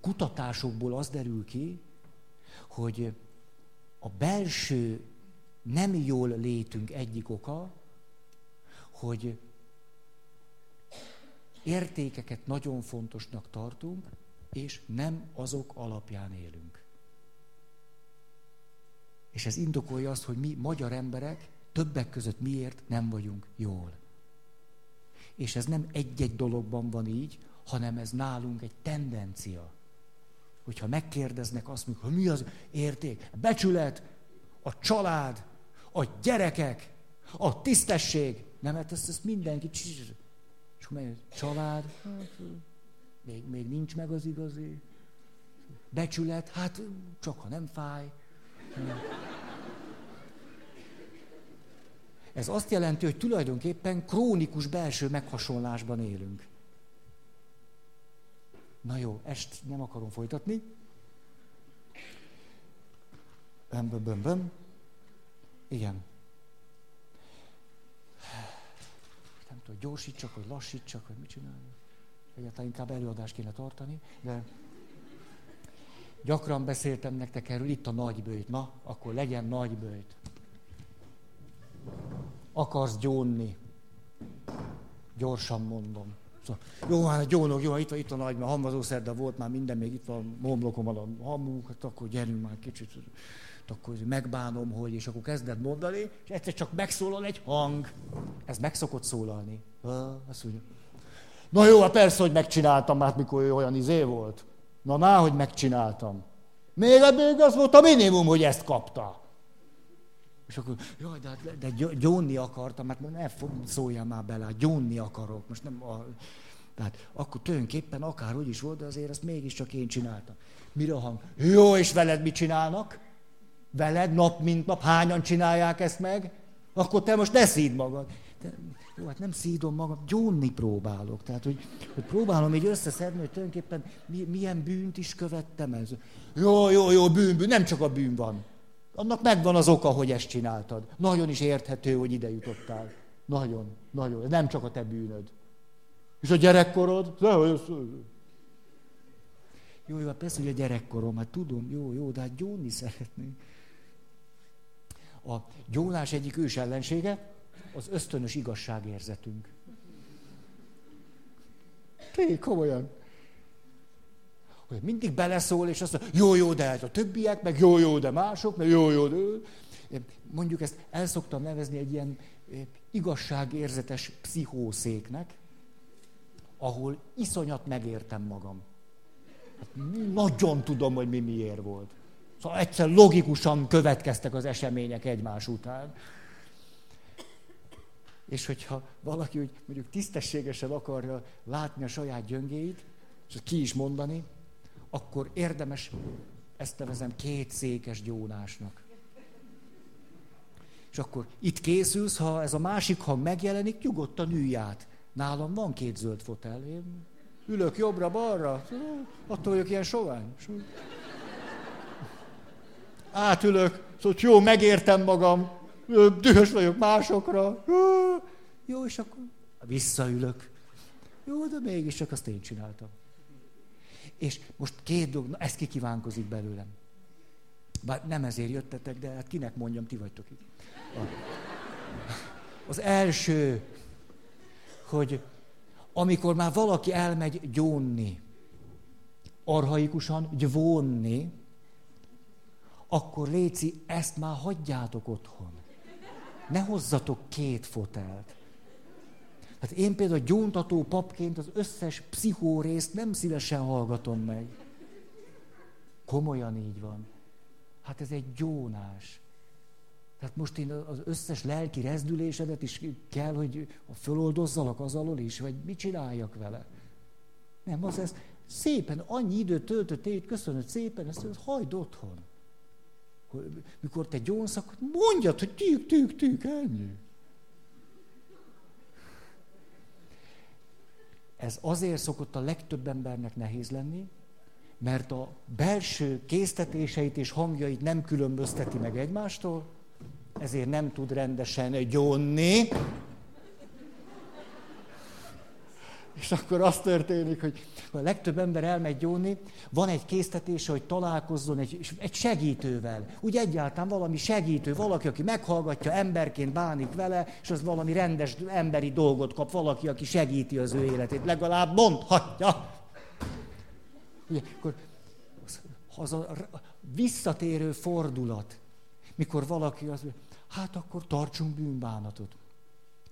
kutatásokból az derül ki, hogy a belső nem jól létünk egyik oka, hogy értékeket nagyon fontosnak tartunk, és nem azok alapján élünk. És ez indokolja azt, hogy mi magyar emberek többek között miért nem vagyunk jól. És ez nem egy-egy dologban van így, hanem ez nálunk egy tendencia. Hogyha megkérdeznek azt, hogy mi az érték, becsület, a család, a gyerekek, a tisztesség. Nem, hát ezt, ezt mindenki... Akkor megy, család, hát, még, még nincs meg az igazi. Becsület, hát csak ha nem fáj. Ez azt jelenti, hogy tulajdonképpen krónikus belső meghasonlásban élünk. Na jó, ezt nem akarom folytatni. Böm, böm, böm. Igen. Tudom, gyorsítsak, vagy lassítsak, vagy mit csinálni. Egyáltalán inkább előadást kéne tartani, de gyakran beszéltem nektek erről, itt a nagybőjt. Na, akkor legyen nagybőjt. Akarsz gyónni. Gyorsan mondom. Szóval, jó, hát gyónok, jó, itt, itt a nagy, mert hamvazószerda volt, már minden még itt van homlokomban a hamuk, hát akkor gyerünk már kicsit akkor megbánom, hogy, és akkor kezded mondani, és egyszer csak megszólal egy hang. Ez meg szokott szólalni. Azt mondja, na jó, hát persze, hogy megcsináltam, hát mikor ő olyan izé volt. Na már, hogy megcsináltam. Még, még az volt a minimum, hogy ezt kapta. És akkor, jaj, de, hát, de gyónni akartam, mert ne szóljam már bele, hát gyónni akarok. Most nem a, tehát akkor tulajdonképpen akárhogy is volt, de azért ezt mégiscsak én csináltam. Mire a hang? Jó, és veled mit csinálnak? Veled nap mint nap, hányan csinálják ezt meg, akkor te most ne szíd magad. De, jó, hát nem szídom magam, gyónni próbálok. Tehát, hogy, hogy próbálom így összeszedni, hogy tulajdonképpen milyen bűnt is követtem ez. Jó, jó, jó, bűn, bűn, nem csak a bűn van. Annak megvan az oka, hogy ezt csináltad. Nagyon is érthető, hogy ide jutottál. Nagyon, nagyon. Nem csak a te bűnöd. És a gyerekkorod? Jó, jó, hát persze, hogy a gyerekkorom, hát tudom, jó, jó, de hát gyónni szeretnék. A gyónás egyik ős ellensége az ösztönös igazságérzetünk. Té, komolyan. Hogy mindig beleszól, és azt mondja, jó, jó, de hát a többiek, meg jó, jó, de mások, meg jó, jó, de... Mondjuk ezt el szoktam nevezni egy ilyen igazságérzetes pszichószéknek, ahol iszonyat megértem magam. Hát nagyon tudom, hogy mi miért volt. Szóval egyszer logikusan következtek az események egymás után. És hogyha valaki úgy mondjuk tisztességesen akarja látni a saját gyöngéit, és ki is mondani, akkor érdemes, ezt nevezem két székes gyónásnak. És akkor itt készülsz, ha ez a másik hang megjelenik, nyugodtan ülj át. Nálam van két zöld fotel, én ülök jobbra-balra, attól vagyok ilyen sovány átülök, szóval jó, megértem magam, dühös vagyok másokra. Jó, és akkor Visszaülök. Jó, de mégiscsak azt én csináltam. És most két dolog, na, ez kikívánkozik belőlem. Bár nem ezért jöttetek, de hát kinek mondjam, ti vagytok itt. A, az első, hogy amikor már valaki elmegy gyónni, arhaikusan gyvónni, akkor Léci, ezt már hagyjátok otthon. Ne hozzatok két fotelt. Hát én például gyóntató papként az összes pszichórészt nem szívesen hallgatom meg. Komolyan így van. Hát ez egy gyónás. Tehát most én az összes lelki rezdülésedet is kell, hogy föloldozzalak az alól is, vagy mit csináljak vele. Nem, az ez szépen, annyi időt töltöttél itt, köszönöd szépen, ezt hagyd otthon. Mikor te gyónsz, akkor mondjad, hogy tűk, tűk, tűk, ennyi. Ez azért szokott a legtöbb embernek nehéz lenni, mert a belső késztetéseit és hangjait nem különbözteti meg egymástól, ezért nem tud rendesen gyónni. És akkor az történik, hogy a legtöbb ember elmegy gyónni, van egy késztetése, hogy találkozzon egy, egy segítővel. Úgy egyáltalán valami segítő, valaki, aki meghallgatja, emberként bánik vele, és az valami rendes emberi dolgot kap, valaki, aki segíti az ő életét. Legalább mondhatja. Ugye, akkor az a visszatérő fordulat, mikor valaki az, hát akkor tartsunk bűnbánatot.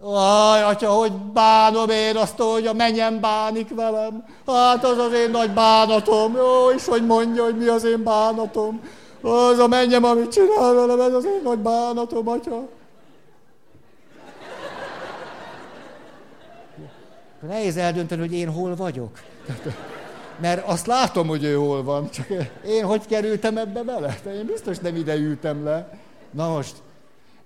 Aj, atya, hogy bánom én azt, hogy a menyem bánik velem. Hát az az én nagy bánatom. Jó, és hogy mondja, hogy mi az én bánatom. Az a mennyem, amit csinál velem, ez az én nagy bánatom, atya. Nehéz eldönteni, hogy én hol vagyok. Mert azt látom, hogy ő hol van, csak én hogy kerültem ebbe bele? De én biztos nem ide ültem le. Na most,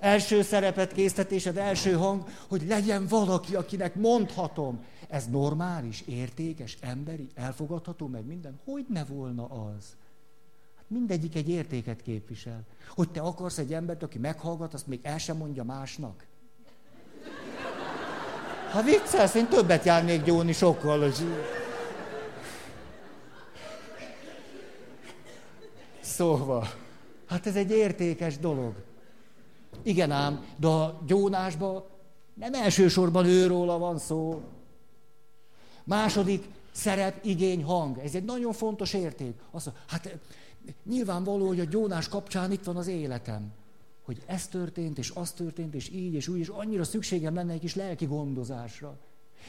első szerepet készítetésed, első hang, hogy legyen valaki, akinek mondhatom. Ez normális, értékes, emberi, elfogadható, meg minden? Hogy ne volna az? Hát mindegyik egy értéket képvisel. Hogy te akarsz egy embert, aki meghallgat, azt még el sem mondja másnak. Ha viccelsz, én többet járnék gyóni sokkal. Hogy... Szóval, hát ez egy értékes dolog. Igen ám, de a gyónásban nem elsősorban őróla van szó. Második szerep, igény, hang. Ez egy nagyon fontos érték. Azt mondja, hát nyilvánvaló, hogy a gyónás kapcsán itt van az életem. Hogy ez történt, és az történt, és így, és úgy, és annyira szükségem lenne egy kis lelki gondozásra.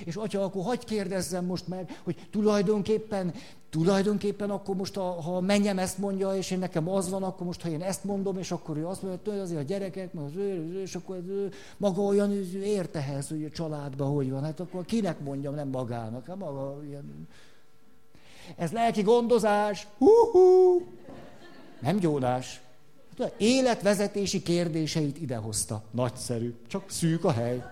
És atya, akkor hagyd kérdezzem most meg, hogy tulajdonképpen, tulajdonképpen akkor most, a, ha a mennyem ezt mondja, és én nekem az van, akkor most, ha én ezt mondom, és akkor ő azt mondja, hogy azért a gyerekek, az ő, és akkor ő, maga olyan ért ehhez, hogy a családban hogy van. Hát akkor kinek mondjam, nem magának. Hát maga ilyen... Ez lelki gondozás. Hú-hú. Nem gyónás. Hát, életvezetési kérdéseit idehozta. Nagyszerű. Csak szűk a hely.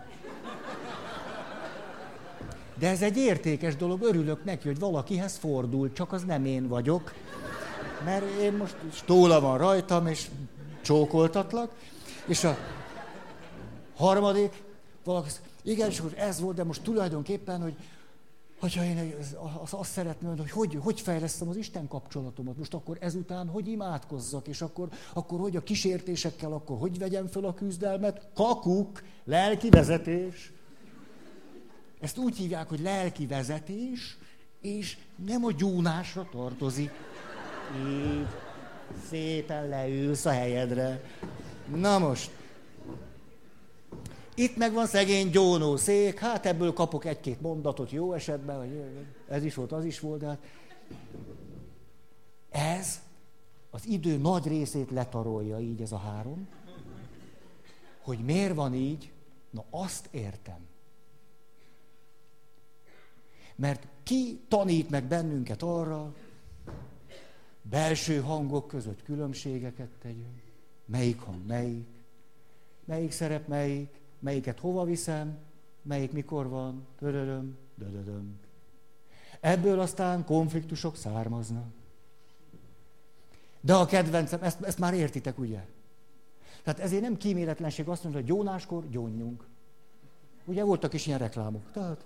De ez egy értékes dolog, örülök neki, hogy valakihez fordul, csak az nem én vagyok. Mert én most stóla van rajtam, és csókoltatlak. És a harmadik, valaki, igen, és akkor ez volt, de most tulajdonképpen, hogy hogyha én azt, szeretném, hogy hogy, hogy fejlesztem az Isten kapcsolatomat, most akkor ezután hogy imádkozzak, és akkor, akkor hogy a kísértésekkel, akkor hogy vegyem föl a küzdelmet, kakuk, lelki vezetés. Ezt úgy hívják, hogy lelki vezetés, és nem a gyúnásra tartozik. Így szépen leülsz a helyedre. Na most, itt meg van szegény gyónó szék, hát ebből kapok egy-két mondatot jó esetben, hogy ez is volt, az is volt, de hát ez az idő nagy részét letarolja így ez a három. Hogy miért van így, na azt értem. Mert ki tanít meg bennünket arra, belső hangok között különbségeket tegyünk, melyik hang melyik, melyik szerep melyik, melyiket hova viszem, melyik mikor van, dödödöm, dödödöm. Ebből aztán konfliktusok származnak. De a kedvencem, ezt, ezt már értitek, ugye? Tehát ezért nem kíméletlenség azt mondani, hogy gyónáskor gyónjunk. Ugye voltak is ilyen reklámok. Tehát...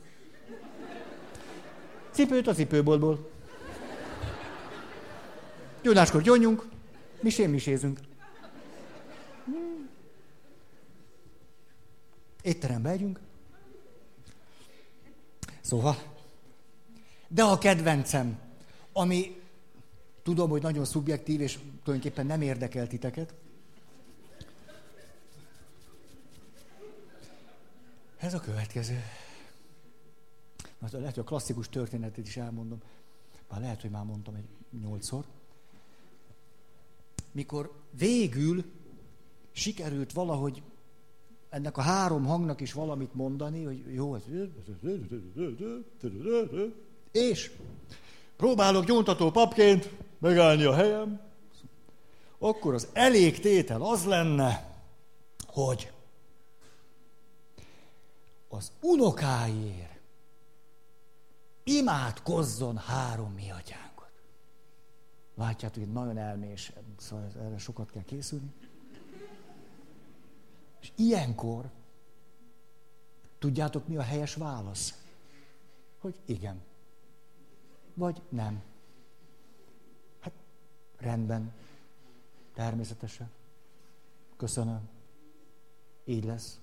Cipőt a cipőboltból. Gyónáskor gyónjunk, misén misézünk. Étterembe megyünk. Szóval, de a kedvencem, ami tudom, hogy nagyon szubjektív, és tulajdonképpen nem érdekel titeket, ez a következő. Most lehet, hogy a klasszikus történetet is elmondom. Már lehet, hogy már mondtam egy nyolcszor. Mikor végül sikerült valahogy ennek a három hangnak is valamit mondani, hogy jó, ez... És próbálok gyóntató papként megállni a helyem, akkor az elég tétel az lenne, hogy az unokáért imádkozzon három mi atyánkot. Látjátok, hogy nagyon elmés, szóval erre sokat kell készülni. És ilyenkor, tudjátok mi a helyes válasz? Hogy igen. Vagy nem. Hát rendben. Természetesen. Köszönöm. Így lesz.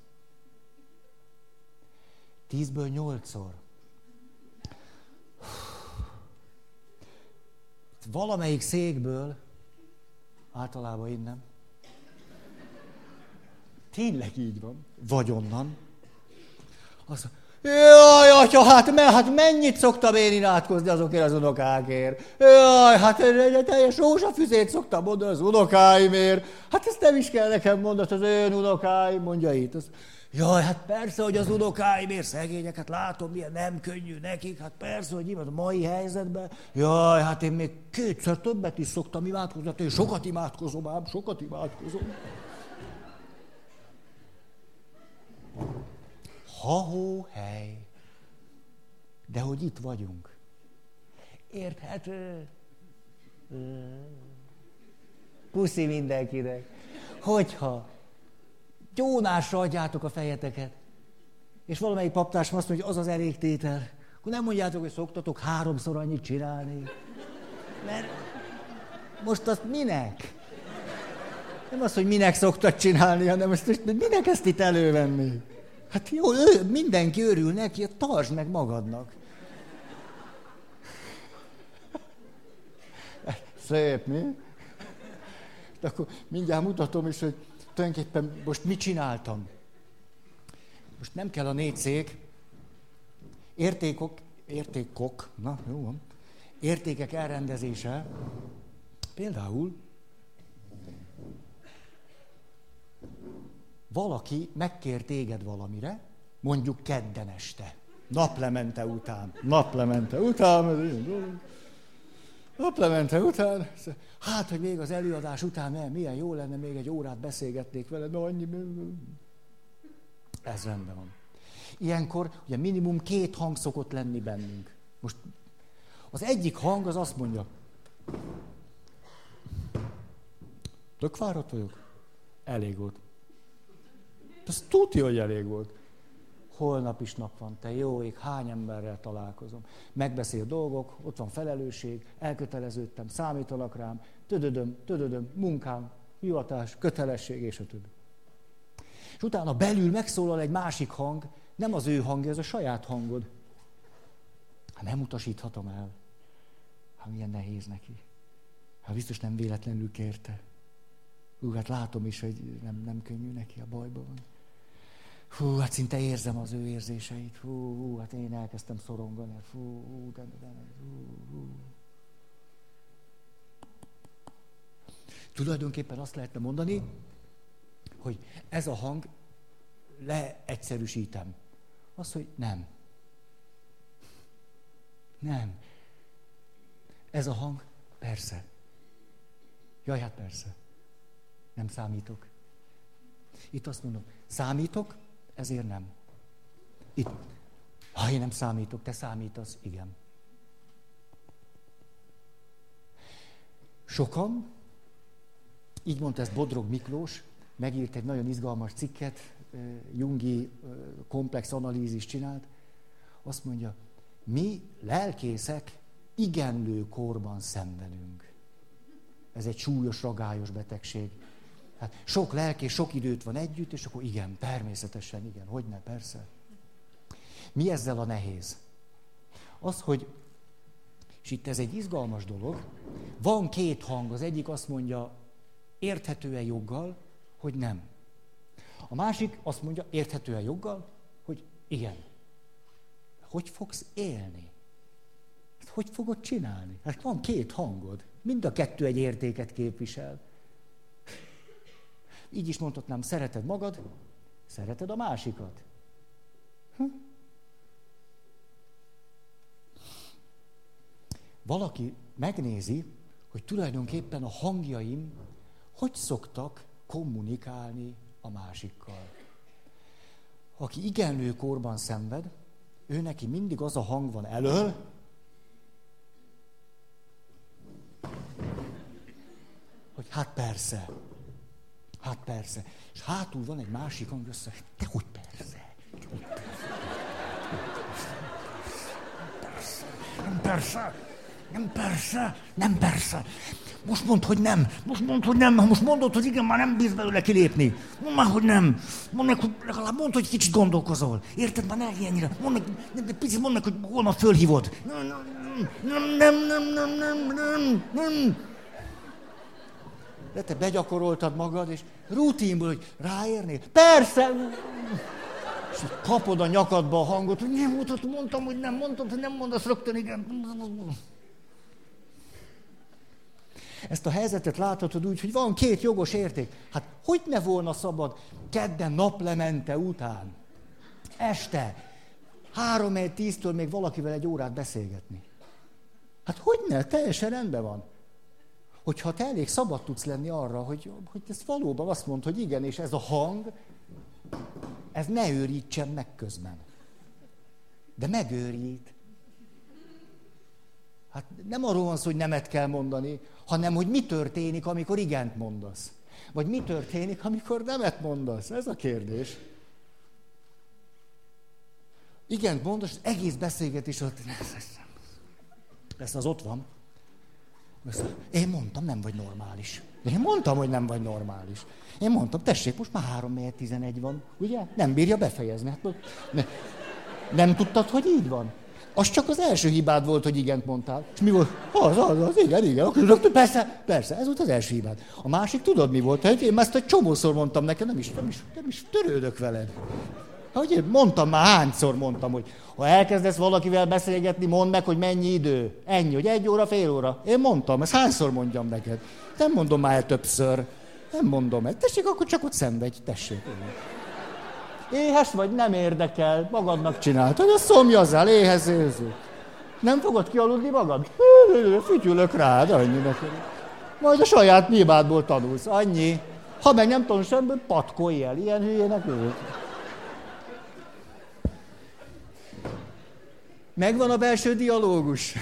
Tízből nyolcszor. Valamelyik székből, általában innen, Tényleg így van. Vagy onnan. Azt Jaj, atya, hát, me, hát mennyit szoktam én imádkozni azokért az unokákért. Jaj, hát egy teljes rózsafüzét szoktam mondani az unokáimért. Hát ezt nem is kell nekem mondani, az ön unokáim, mondja itt. Az, Jaj, hát persze, hogy az unokáimért szegények, hát látom, milyen nem könnyű nekik, hát persze, hogy imádom a mai helyzetben. Jaj, hát én még kétszer többet is szoktam imádkozni, hát én sokat imádkozom ám, sokat imádkozom. Ha-hó hely. De hogy itt vagyunk. Érthető? Puszi mindenkinek. Hogyha gyónásra adjátok a fejeteket, és valamelyik paptárs azt mondja, hogy az az elégtétel, akkor nem mondjátok, hogy szoktatok háromszor annyit csinálni. Mert most azt minek? Nem az, hogy minek szoktat csinálni, hanem ezt, minek ezt itt elővenni? Hát jó, ő, mindenki örül neki, tartsd meg magadnak. Szép, mi? De akkor mindjárt mutatom is, hogy tulajdonképpen most mit csináltam. Most nem kell a négy szék. Értékok, értékok, na jó van, értékek elrendezése. Például valaki megkér téged valamire, mondjuk kedden este, naplemente után, naplemente után, naplemente után, hát, hogy még az előadás után, mert milyen jó lenne, még egy órát beszélgetnék veled, de annyi... Ez rendben van. Ilyenkor ugye minimum két hang szokott lenni bennünk. Most az egyik hang az azt mondja, tök fáradt vagyok, elég volt. Az tudja, hogy elég volt. Holnap is nap van, te jó ég, hány emberrel találkozom. Megbeszél dolgok, ott van felelősség, elköteleződtem, számítanak rám, tödödöm, tödödöm, munkám, hivatás, kötelesség, és a többi. És utána belül megszólal egy másik hang, nem az ő hangja, ez a saját hangod. Hát nem utasíthatom el. Hát milyen nehéz neki. Hát biztos nem véletlenül kérte. Hú, hát látom is, hogy nem, nem könnyű neki, a bajban van. Hú, hát szinte érzem az ő érzéseit. Hú, hú hát én elkezdtem szorongani. Hú, hú, de, de, de, hú, hú. Tulajdonképpen azt lehetne mondani, hogy ez a hang, leegyszerűsítem. Az, hogy nem. Nem. Ez a hang, persze. Jaj, hát persze. Nem számítok. Itt azt mondom, számítok, ezért nem. Itt. Ha én nem számítok, te számítasz, igen. Sokan, így mondta ezt Bodrog Miklós, megírt egy nagyon izgalmas cikket, Jungi komplex analízis csinált, azt mondja, mi lelkészek igenlő korban szenvedünk. Ez egy súlyos, ragályos betegség. Hát sok lelkész, sok időt van együtt, és akkor igen, természetesen igen, hogy ne, persze. Mi ezzel a nehéz? Az, hogy, és itt ez egy izgalmas dolog, van két hang, az egyik azt mondja, érthetően joggal, hogy nem. A másik azt mondja, érthetően joggal, hogy igen. Hogy fogsz élni? Hát hogy fogod csinálni? Hát van két hangod. Mind a kettő egy értéket képvisel. Így is mondhatnám, szereted magad, szereted a másikat. Hm? Valaki megnézi, hogy tulajdonképpen a hangjaim hogy szoktak kommunikálni a másikkal. Aki igenlő korban szenved, ő neki mindig az a hang van elől, hogy hát persze, hát persze. És hátul van egy másik hang össze, te hogy persze, persze. Nem persze, nem persze, nem persze. Most mondd, hogy nem. Most mondd, hogy nem. Ha most mondod, hogy igen, már nem bíz belőle kilépni. Mondd már, hogy nem. Mondd meg, hogy legalább mondd, hogy kicsit gondolkozol. Érted? Már ne ennyire. Mondd meg, de picit mondd meg, hogy holnap fölhívod. Nem, nem, nem, nem, nem, nem, nem, nem. De te begyakoroltad magad, és rutinból, hogy ráérnél. Persze! És kapod a nyakadba a hangot, hogy nem mondtam, mondtam, hogy nem, mondtam, hogy nem mondasz rögtön, igen. Ezt a helyzetet láthatod úgy, hogy van két jogos érték. Hát hogy ne volna szabad kedden naplemente után, este, három egy tíztől még valakivel egy órát beszélgetni? Hát hogy ne? Teljesen rendben van. Hogyha te elég szabad tudsz lenni arra, hogy, hogy ez valóban azt mond, hogy igen, és ez a hang, ez ne őrítsen meg közben. De megőrít. Hát nem arról van szó, hogy nemet kell mondani, hanem hogy mi történik, amikor igent mondasz. Vagy mi történik, amikor nemet mondasz. Ez a kérdés. Igent mondasz, egész beszélgetés ott... Lesz az ott van. Én mondtam, nem vagy normális. Én mondtam, hogy nem vagy normális. Én mondtam, tessék, most már 3 11 van, ugye? Nem bírja befejezni. Hát, ne, nem tudtad, hogy így van? Az csak az első hibád volt, hogy igent mondtál. És mi volt? Az, az, az, igen, igen. Persze, persze, ez volt az első hibád. A másik, tudod mi volt? Hát én ezt egy csomószor mondtam neked, nem is, nem is, nem is törődök veled. Hogy mondtam már, hányszor mondtam, hogy ha elkezdesz valakivel beszélgetni, mondd meg, hogy mennyi idő. Ennyi, hogy egy óra, fél óra. Én mondtam, ezt hányszor mondjam neked. Nem mondom már el többször. Nem mondom el. Tessék, akkor csak ott szenvedj, tessék. Éhes vagy, nem érdekel, magadnak csinált. Hogy a szomjazzál, éhez. Nem fogod kialudni magad? Fütyülök rád, annyi neked. Majd a saját nyilvádból tanulsz, annyi. Ha meg nem tanulsz semmiből, patkolj el. Ilyen hülyének ő. Megvan a belső dialógus.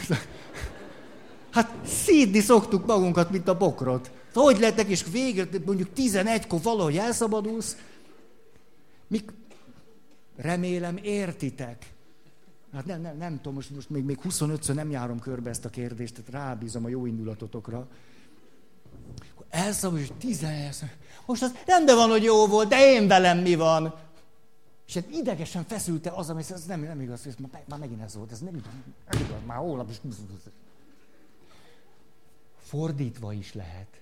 Hát szídni szoktuk magunkat, mint a bokrot. Hogy lettek, és végre mondjuk 11-kor valahogy elszabadulsz, Mik, remélem értitek. Hát nem, nem, nem tudom, most, most még, még 25-ször nem járom körbe ezt a kérdést, tehát rábízom a jó indulatotokra. Elszabadul, és 11 Most az rendben van, hogy jó volt, de én velem mi van? És hát idegesen feszülte az, ami ez nem, nem igaz, ez már, már megint ez volt, ez nem nem igaz már holnap is. Fordítva is lehet.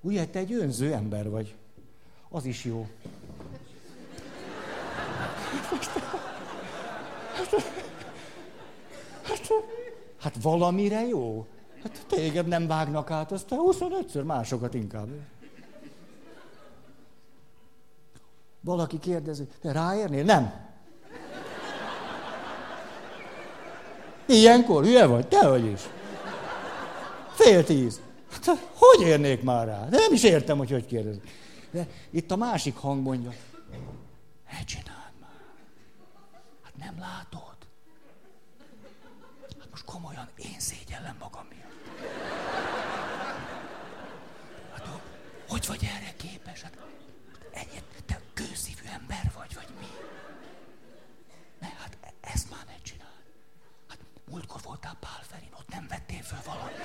Ugye, te egy önző ember vagy. Az is jó. Hát, hát valamire jó. Hát téged nem vágnak át, aztán 25-ször másokat inkább. Valaki kérdezi, te ráérnél? Nem. Ilyenkor hülye vagy? Te vagy is. Fél tíz. Hát, hogy érnék már rá? De nem is értem, hogy hogy kérdezik. De itt a másik hang mondja, ne csináld már. Hát nem látod. Hát most komolyan én szégyellem magam miatt. Hát hogy vagy erre képes? Hát, hát ennyit, kőszívű ember vagy, vagy mi? Ne, hát e- ezt már ne csinál. Hát múltkor voltál Pál Ferin, ott nem vettél föl valamit.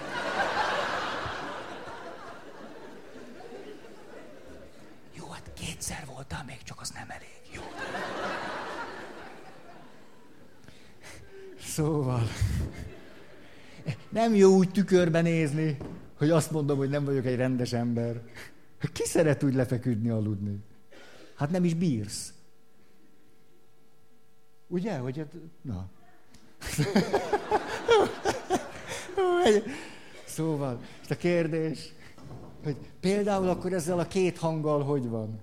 Jó, hát kétszer voltál, még csak az nem elég. Jó. Szóval, nem jó úgy tükörbe nézni, hogy azt mondom, hogy nem vagyok egy rendes ember. Ki szeret úgy lefeküdni, aludni? Hát nem is bírsz. Ugye, hogy hát, na. szóval, és a kérdés, hogy például akkor ezzel a két hanggal hogy van?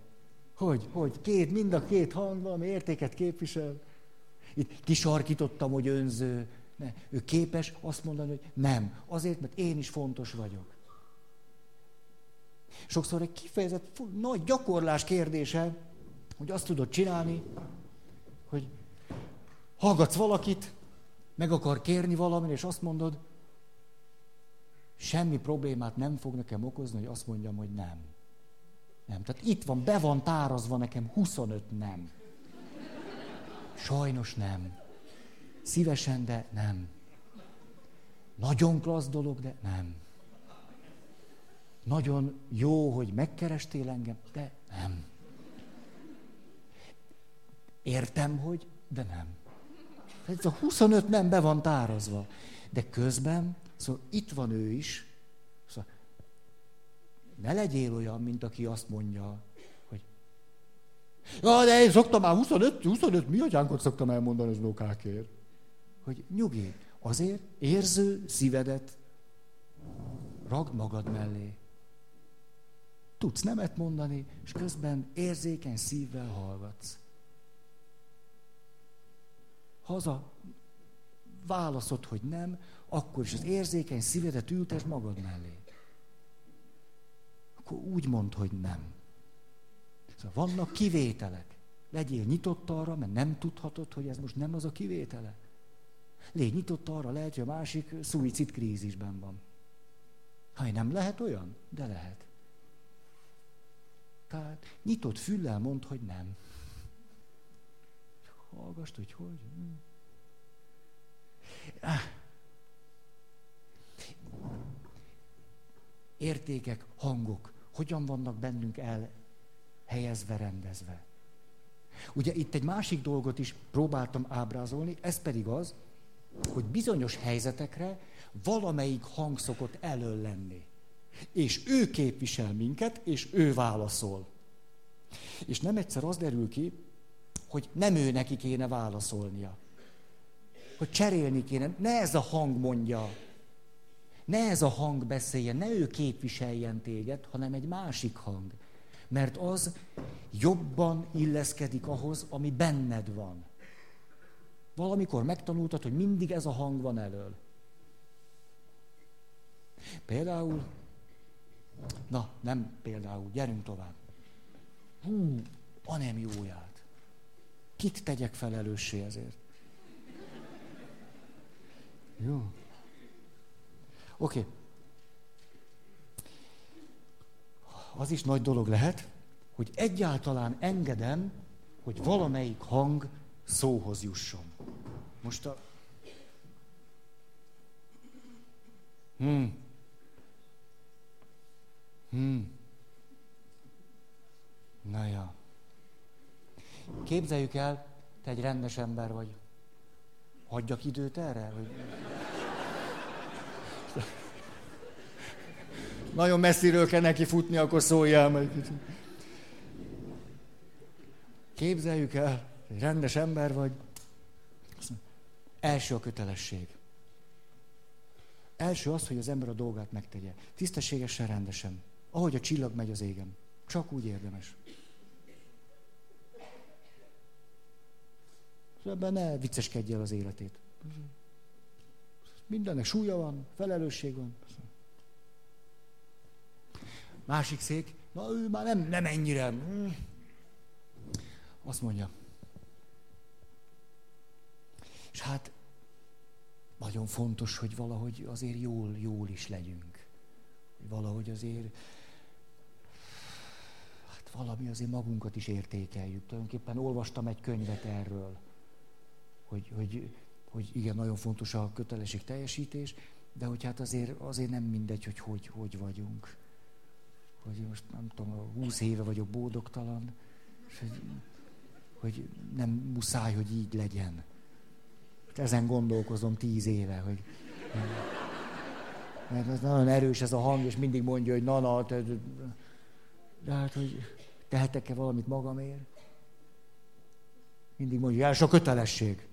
Hogy, hogy, két, mind a két hang valami értéket képvisel. Itt kisarkítottam, hogy önző. Ne. Ő képes azt mondani, hogy nem. Azért, mert én is fontos vagyok. Sokszor egy kifejezett nagy gyakorlás kérdése, hogy azt tudod csinálni, hogy hallgatsz valakit, meg akar kérni valamit, és azt mondod, semmi problémát nem fog nekem okozni, hogy azt mondjam, hogy nem. Nem. Tehát itt van, be van tárazva nekem 25 nem. Sajnos nem. Szívesen, de nem. Nagyon klassz dolog, de nem. Nagyon jó, hogy megkerestél engem, de nem. Értem, hogy, de nem. Ez a 25 nem be van tárazva. De közben, szóval itt van ő is, szóval ne legyél olyan, mint aki azt mondja, hogy ja, de én szoktam már 25, 25 mi atyánkot szoktam elmondani az unokákért. Hogy nyugi, azért érző szívedet ragd magad mellé. Tudsz nemet mondani, és közben érzékeny szívvel hallgatsz. Haza válaszod, hogy nem, akkor is az érzékeny szívedet ültesd magad mellé. Akkor úgy mondd, hogy nem. Szóval vannak kivételek. Legyél nyitott arra, mert nem tudhatod, hogy ez most nem az a kivétele. Légy nyitott arra, lehet, hogy a másik szuicid krízisben van. Ha nem lehet olyan, de lehet. Tehát nyitott füllel mond, hogy nem. Hallgast, hogy hogy. Értékek, hangok, hogyan vannak bennünk elhelyezve, rendezve. Ugye itt egy másik dolgot is próbáltam ábrázolni, ez pedig az, hogy bizonyos helyzetekre valamelyik hang szokott elől lenni. És ő képvisel minket, és ő válaszol. És nem egyszer az derül ki, hogy nem ő neki kéne válaszolnia. Hogy cserélni kéne. Ne ez a hang mondja. Ne ez a hang beszéljen, ne ő képviseljen téged, hanem egy másik hang. Mert az jobban illeszkedik ahhoz, ami benned van. Valamikor megtanultad, hogy mindig ez a hang van elől. Például Na, nem például, gyerünk tovább. Hú, a nem jóját. Kit tegyek felelőssé ezért? Jó. Oké. Az is nagy dolog lehet, hogy egyáltalán engedem, hogy valamelyik hang szóhoz jusson. Most a... Hmm. Hmm. Na ja. Képzeljük el, te egy rendes ember vagy. Hagyjak időt erre? Hogy... Nagyon messziről kell neki futni, akkor szóljál meg. Képzeljük el, egy rendes ember vagy. Első a kötelesség. Első az, hogy az ember a dolgát megtegye. Tisztességesen, rendesen. Ahogy a csillag megy az égen. Csak úgy érdemes. Ebben ne vicceskedj el az életét. Mindennek súlya van, felelősség van. Másik szék, na ő már nem, nem ennyire. Azt mondja. És hát nagyon fontos, hogy valahogy azért jól, jól is legyünk. Hogy valahogy azért valami azért magunkat is értékeljük. Tulajdonképpen olvastam egy könyvet erről, hogy, hogy, hogy igen, nagyon fontos a kötelesség teljesítés, de hogy hát azért, azért nem mindegy, hogy, hogy hogy vagyunk. Hogy most nem tudom, 20 éve vagyok boldogtalan, és hogy, hogy nem muszáj, hogy így legyen. Ezen gondolkozom tíz éve, hogy... Mert ez nagyon erős ez a hang, és mindig mondja, hogy na, na, de hát, hogy tehetek-e valamit magamért? Mindig mondja, hogy a kötelesség.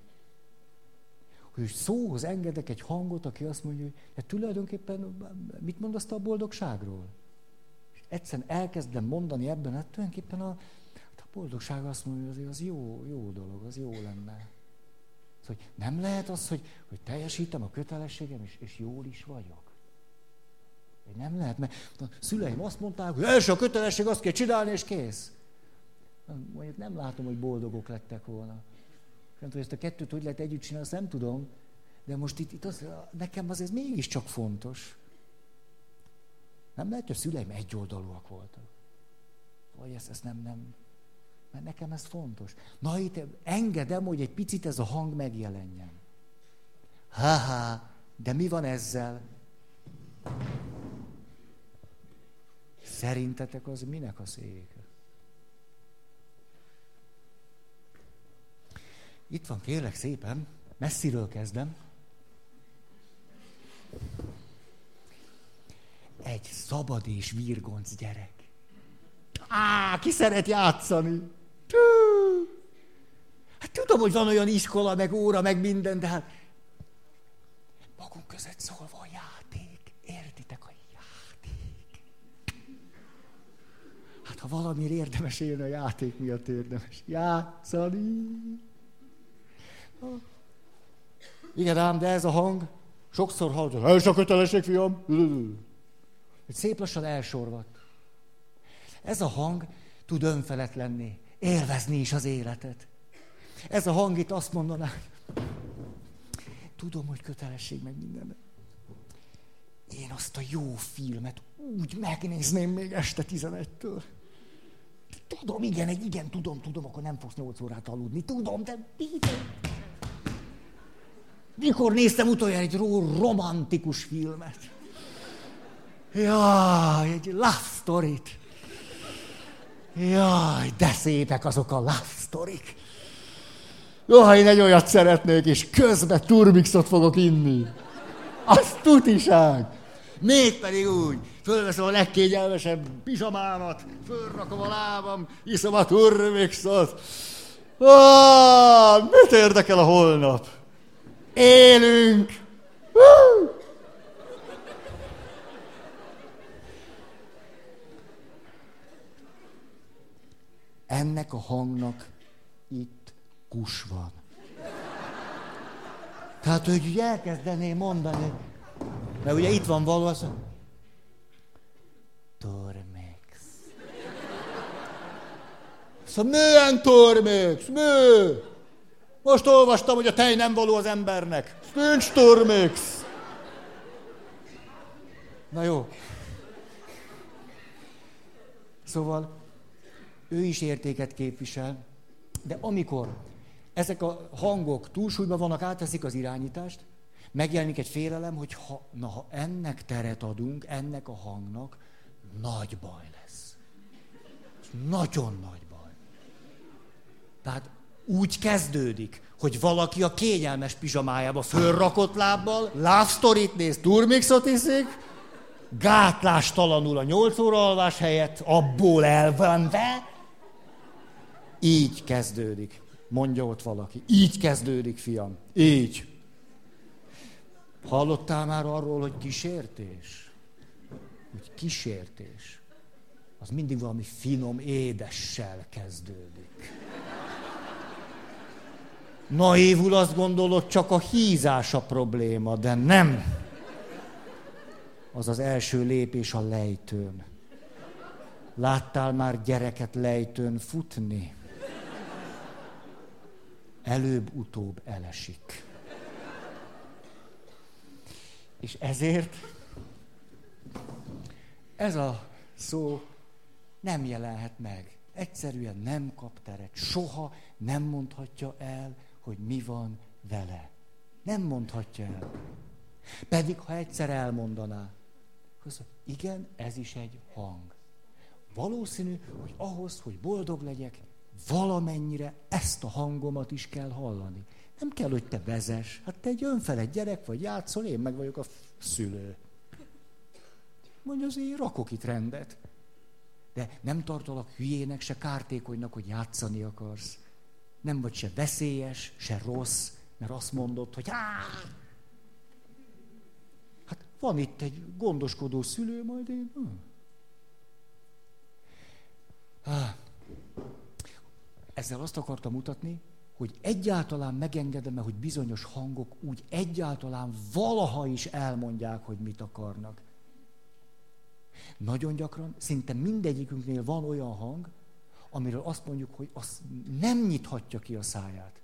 Hogy szóhoz engedek egy hangot, aki azt mondja, hogy hát tulajdonképpen mit mondasz te a boldogságról? És egyszerűen elkezdem mondani ebben, hát tulajdonképpen a, hát a boldogság azt mondja, hogy az jó, jó dolog, az jó lenne. Szóval, hogy nem lehet az, hogy, hogy teljesítem a kötelességem, és, és jól is vagyok. Nem lehet, mert a szüleim azt mondták, hogy első a kötelesség, azt kell csinálni, és kész. Mondjuk nem látom, hogy boldogok lettek volna. Nem tudom, ezt a kettőt hogy lehet együtt csinálni, azt nem tudom. De most itt, itt az, nekem az ez mégiscsak fontos. Nem lehet, hogy a szüleim egyoldalúak voltak. Vagy ezt, ezt nem, nem. Mert nekem ez fontos. Na itt engedem, hogy egy picit ez a hang megjelenjen. Ha-ha, de mi van ezzel? Szerintetek az minek a szék? Itt van, kérlek szépen, messziről kezdem. Egy szabad és virgonc gyerek. Á, ki szeret játszani? Tű! Hát tudom, hogy van olyan iskola, meg óra, meg minden, de hát magunk között szólva Hát ha valamiért érdemes élni, a játék miatt érdemes játszani. Igen ám, de ez a hang sokszor hallod, ez a kötelesség, fiam. Hogy szép lassan elsorvadt. Ez a hang tud önfelett lenni, élvezni is az életet. Ez a hang itt azt mondaná, tudom, hogy kötelesség meg minden. Én azt a jó filmet úgy megnézném még este 11-től. Tudom, igen, egy igen, tudom, tudom, akkor nem fogsz 8 órát aludni. Tudom, de mikor néztem utoljára egy romantikus filmet? Jaj, egy love story-t. Jaj, de szépek azok a love story-k. Jaj, én egy olyat szeretnék, és közben turmixot fogok inni. Az tutiság. Mégpedig úgy, fölveszem a legkényelmesebb pizsamámat, fölrakom a lábam, iszom a turmixot. Ah, mit érdekel a holnap? Élünk! Ennek a hangnak itt kus van. Tehát, hogy elkezdeném mondani, mert ugye itt van való. Szóval milyen Tormex? Mű? Most olvastam, hogy a tej nem való az embernek. Nincs Tormex. Na jó. Szóval ő is értéket képvisel, de amikor ezek a hangok túlsúlyban vannak, átveszik az irányítást, megjelenik egy félelem, hogy ha, na, ha ennek teret adunk, ennek a hangnak, nagy baj lesz. Nagyon nagy. Tehát úgy kezdődik, hogy valaki a kényelmes pizsamájába fölrakott lábbal, love story néz, turmixot iszik, gátlástalanul a nyolc óra alvás helyett abból elvenve, így kezdődik. Mondja ott valaki. Így kezdődik, fiam. Így. Hallottál már arról, hogy kísértés? Hogy kísértés. Az mindig valami finom édessel kezdődik. Naívul azt gondolod, csak a hízás a probléma, de nem. Az az első lépés a lejtőn. Láttál már gyereket lejtőn futni? Előbb-utóbb elesik. És ezért ez a szó nem jelenhet meg egyszerűen nem kap teret. Soha nem mondhatja el, hogy mi van vele. Nem mondhatja el. Pedig, ha egyszer elmondaná, hogy igen, ez is egy hang. Valószínű, hogy ahhoz, hogy boldog legyek, valamennyire ezt a hangomat is kell hallani. Nem kell, hogy te vezes. Hát te egy önfelett gyerek vagy, játszol, én meg vagyok a szülő. Mondja, az én rakok itt rendet. De nem tartalak hülyének, se kártékonynak, hogy játszani akarsz. Nem vagy se veszélyes, se rossz, mert azt mondod, hogy Há! Hát van itt egy gondoskodó szülő, majd én... Hm. Ezzel azt akartam mutatni, hogy egyáltalán megengedem-e, hogy bizonyos hangok úgy egyáltalán valaha is elmondják, hogy mit akarnak. Nagyon gyakran, szinte mindegyikünknél van olyan hang, amiről azt mondjuk, hogy az nem nyithatja ki a száját.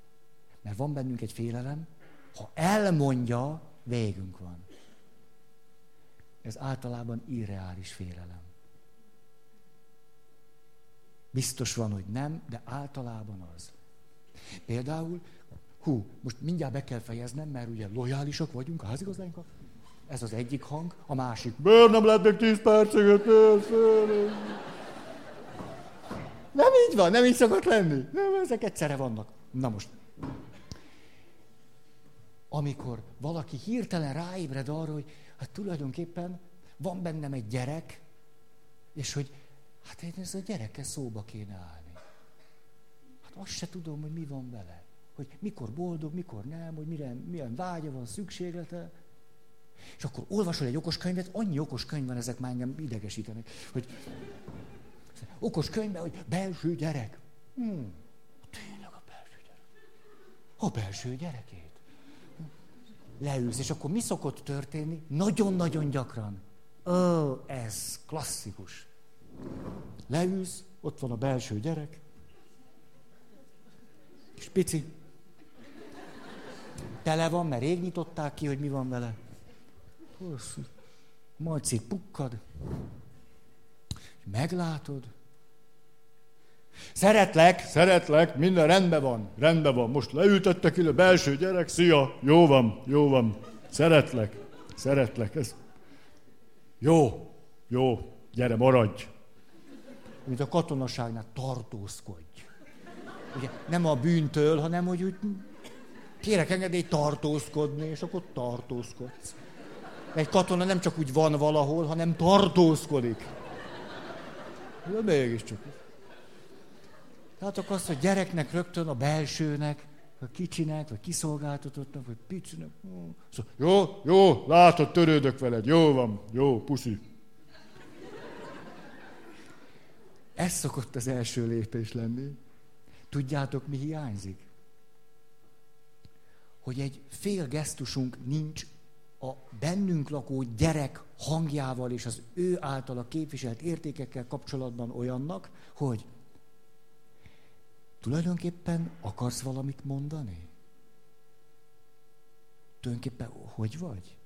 Mert van bennünk egy félelem, ha elmondja, végünk van. Ez általában irreális félelem. Biztos van, hogy nem, de általában az. Például, hú, most mindjárt be kell fejeznem, mert ugye lojálisak vagyunk a házigazdáinkkal. Ez az egyik hang, a másik. Miért nem lehet még tíz percet? Nem így van, nem így szokott lenni. Nem, ezek egyszerre vannak. Na most. Amikor valaki hirtelen ráébred arra, hogy hát tulajdonképpen van bennem egy gyerek, és hogy hát én ez a gyerekkel szóba kéne állni. Hát azt se tudom, hogy mi van vele. Hogy mikor boldog, mikor nem, hogy mire, milyen vágya van, szükséglete. És akkor olvasol egy okos könyvet, annyi okos könyv van, ezek már engem idegesítenek, hogy okos könyvben, hogy belső gyerek. Hmm, tényleg a belső gyerek. A belső gyerekét. Leülsz, és akkor mi szokott történni? Nagyon-nagyon gyakran. Ó, ez klasszikus. Leülsz, ott van a belső gyerek, és pici. Tele van, mert rég nyitották ki, hogy mi van vele. Majd szép pukkad. Meglátod. Szeretlek, szeretlek, minden rendben van, rendben van. Most leültettek ide, belső gyerek, szia, jó van, jó van. Szeretlek, szeretlek, ez jó, jó, gyere, maradj. Mint a katonaságnál, tartózkodj. Ugye, nem a bűntől, hanem hogy úgy kérek engedélyt tartózkodni, és akkor tartózkodsz. Egy katona nem csak úgy van valahol, hanem tartózkodik. De mégiscsak. Akkor azt, hogy gyereknek rögtön a belsőnek, a kicsinek, vagy kiszolgáltatottnak, vagy picinek. Szóval, jó, jó, látod, törődök veled, jó van, jó, puszi. Ez szokott az első lépés lenni. Tudjátok, mi hiányzik? Hogy egy fél gesztusunk nincs a bennünk lakó gyerek hangjával és az ő általa képviselt értékekkel kapcsolatban olyannak, hogy tulajdonképpen akarsz valamit mondani? Tulajdonképpen hogy vagy?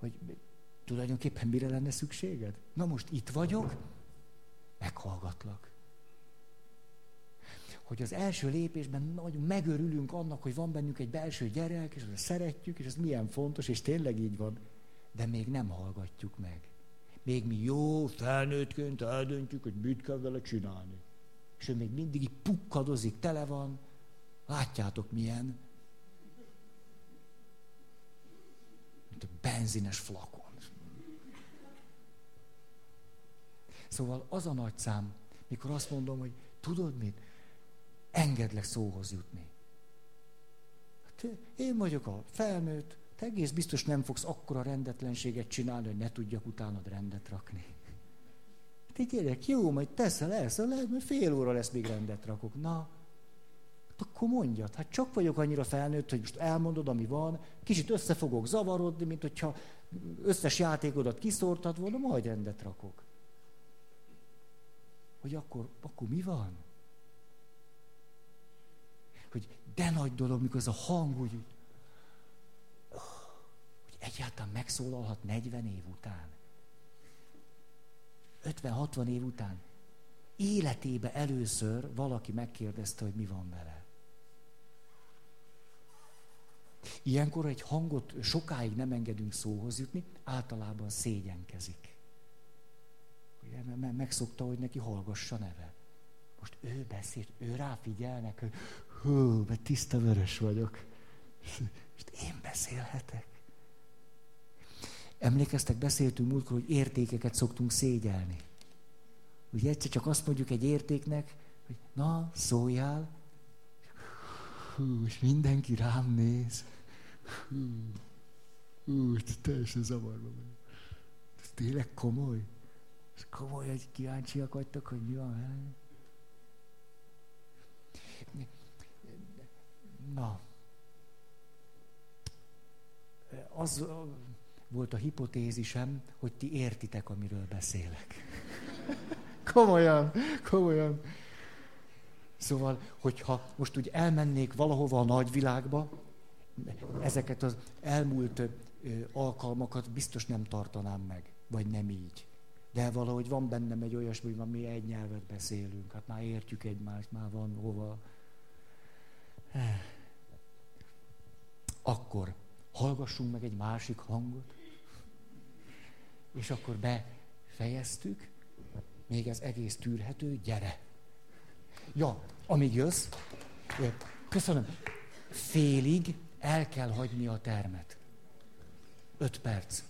Vagy tulajdonképpen mire lenne szükséged? Na most itt vagyok, meghallgatlak hogy az első lépésben nagyon megörülünk annak, hogy van bennünk egy belső gyerek, és azt szeretjük, és ez milyen fontos, és tényleg így van. De még nem hallgatjuk meg. Még mi jó felnőttként eldöntjük, hogy mit kell vele csinálni. És ő még mindig pukkadozik, tele van. Látjátok milyen? Mint a benzines flakon. Szóval az a nagy szám, mikor azt mondom, hogy tudod mit? engedlek szóhoz jutni. Hát én vagyok a felnőtt, te egész biztos nem fogsz akkora rendetlenséget csinálni, hogy ne tudjak utánad rendet rakni. Te gyerek, jó, majd teszel, elszal, lehet, mert fél óra lesz, még rendet rakok. Na, hát akkor mondjad, hát csak vagyok annyira felnőtt, hogy most elmondod, ami van, kicsit össze fogok zavarodni, mint hogyha összes játékodat kiszórtad volna, majd rendet rakok. Hogy akkor, akkor mi van? hogy de nagy dolog, mikor az a hang úgy, egyáltalán megszólalhat 40 év után. 50-60 év után. életébe először valaki megkérdezte, hogy mi van vele. Ilyenkor egy hangot sokáig nem engedünk szóhoz jutni, általában szégyenkezik. Ugye, megszokta, hogy neki hallgassa neve. Most ő beszél, ő ráfigyelnek, hogy hú, mert tiszta vörös vagyok. Most én beszélhetek. Emlékeztek, beszéltünk múltkor, hogy értékeket szoktunk szégyelni. Ugye egyszer csak azt mondjuk egy értéknek, hogy na, szóljál, hú, és mindenki rám néz. Hú, hú teljesen zavarba vagyok. Ez tényleg komoly? Ez komoly, hogy kíváncsiak vagytok, hogy mi van vele? Na, az volt a hipotézisem, hogy ti értitek, amiről beszélek. komolyan, komolyan. Szóval, hogyha most úgy elmennék valahova a nagyvilágba, ezeket az elmúlt alkalmakat biztos nem tartanám meg, vagy nem így. De valahogy van bennem egy olyasmi, hogy mi egy nyelvet beszélünk, hát már értjük egymást, már van hova. Akkor hallgassunk meg egy másik hangot, és akkor befejeztük, még ez egész tűrhető, gyere. Ja, amíg jössz, köszönöm, félig el kell hagyni a termet. Öt perc.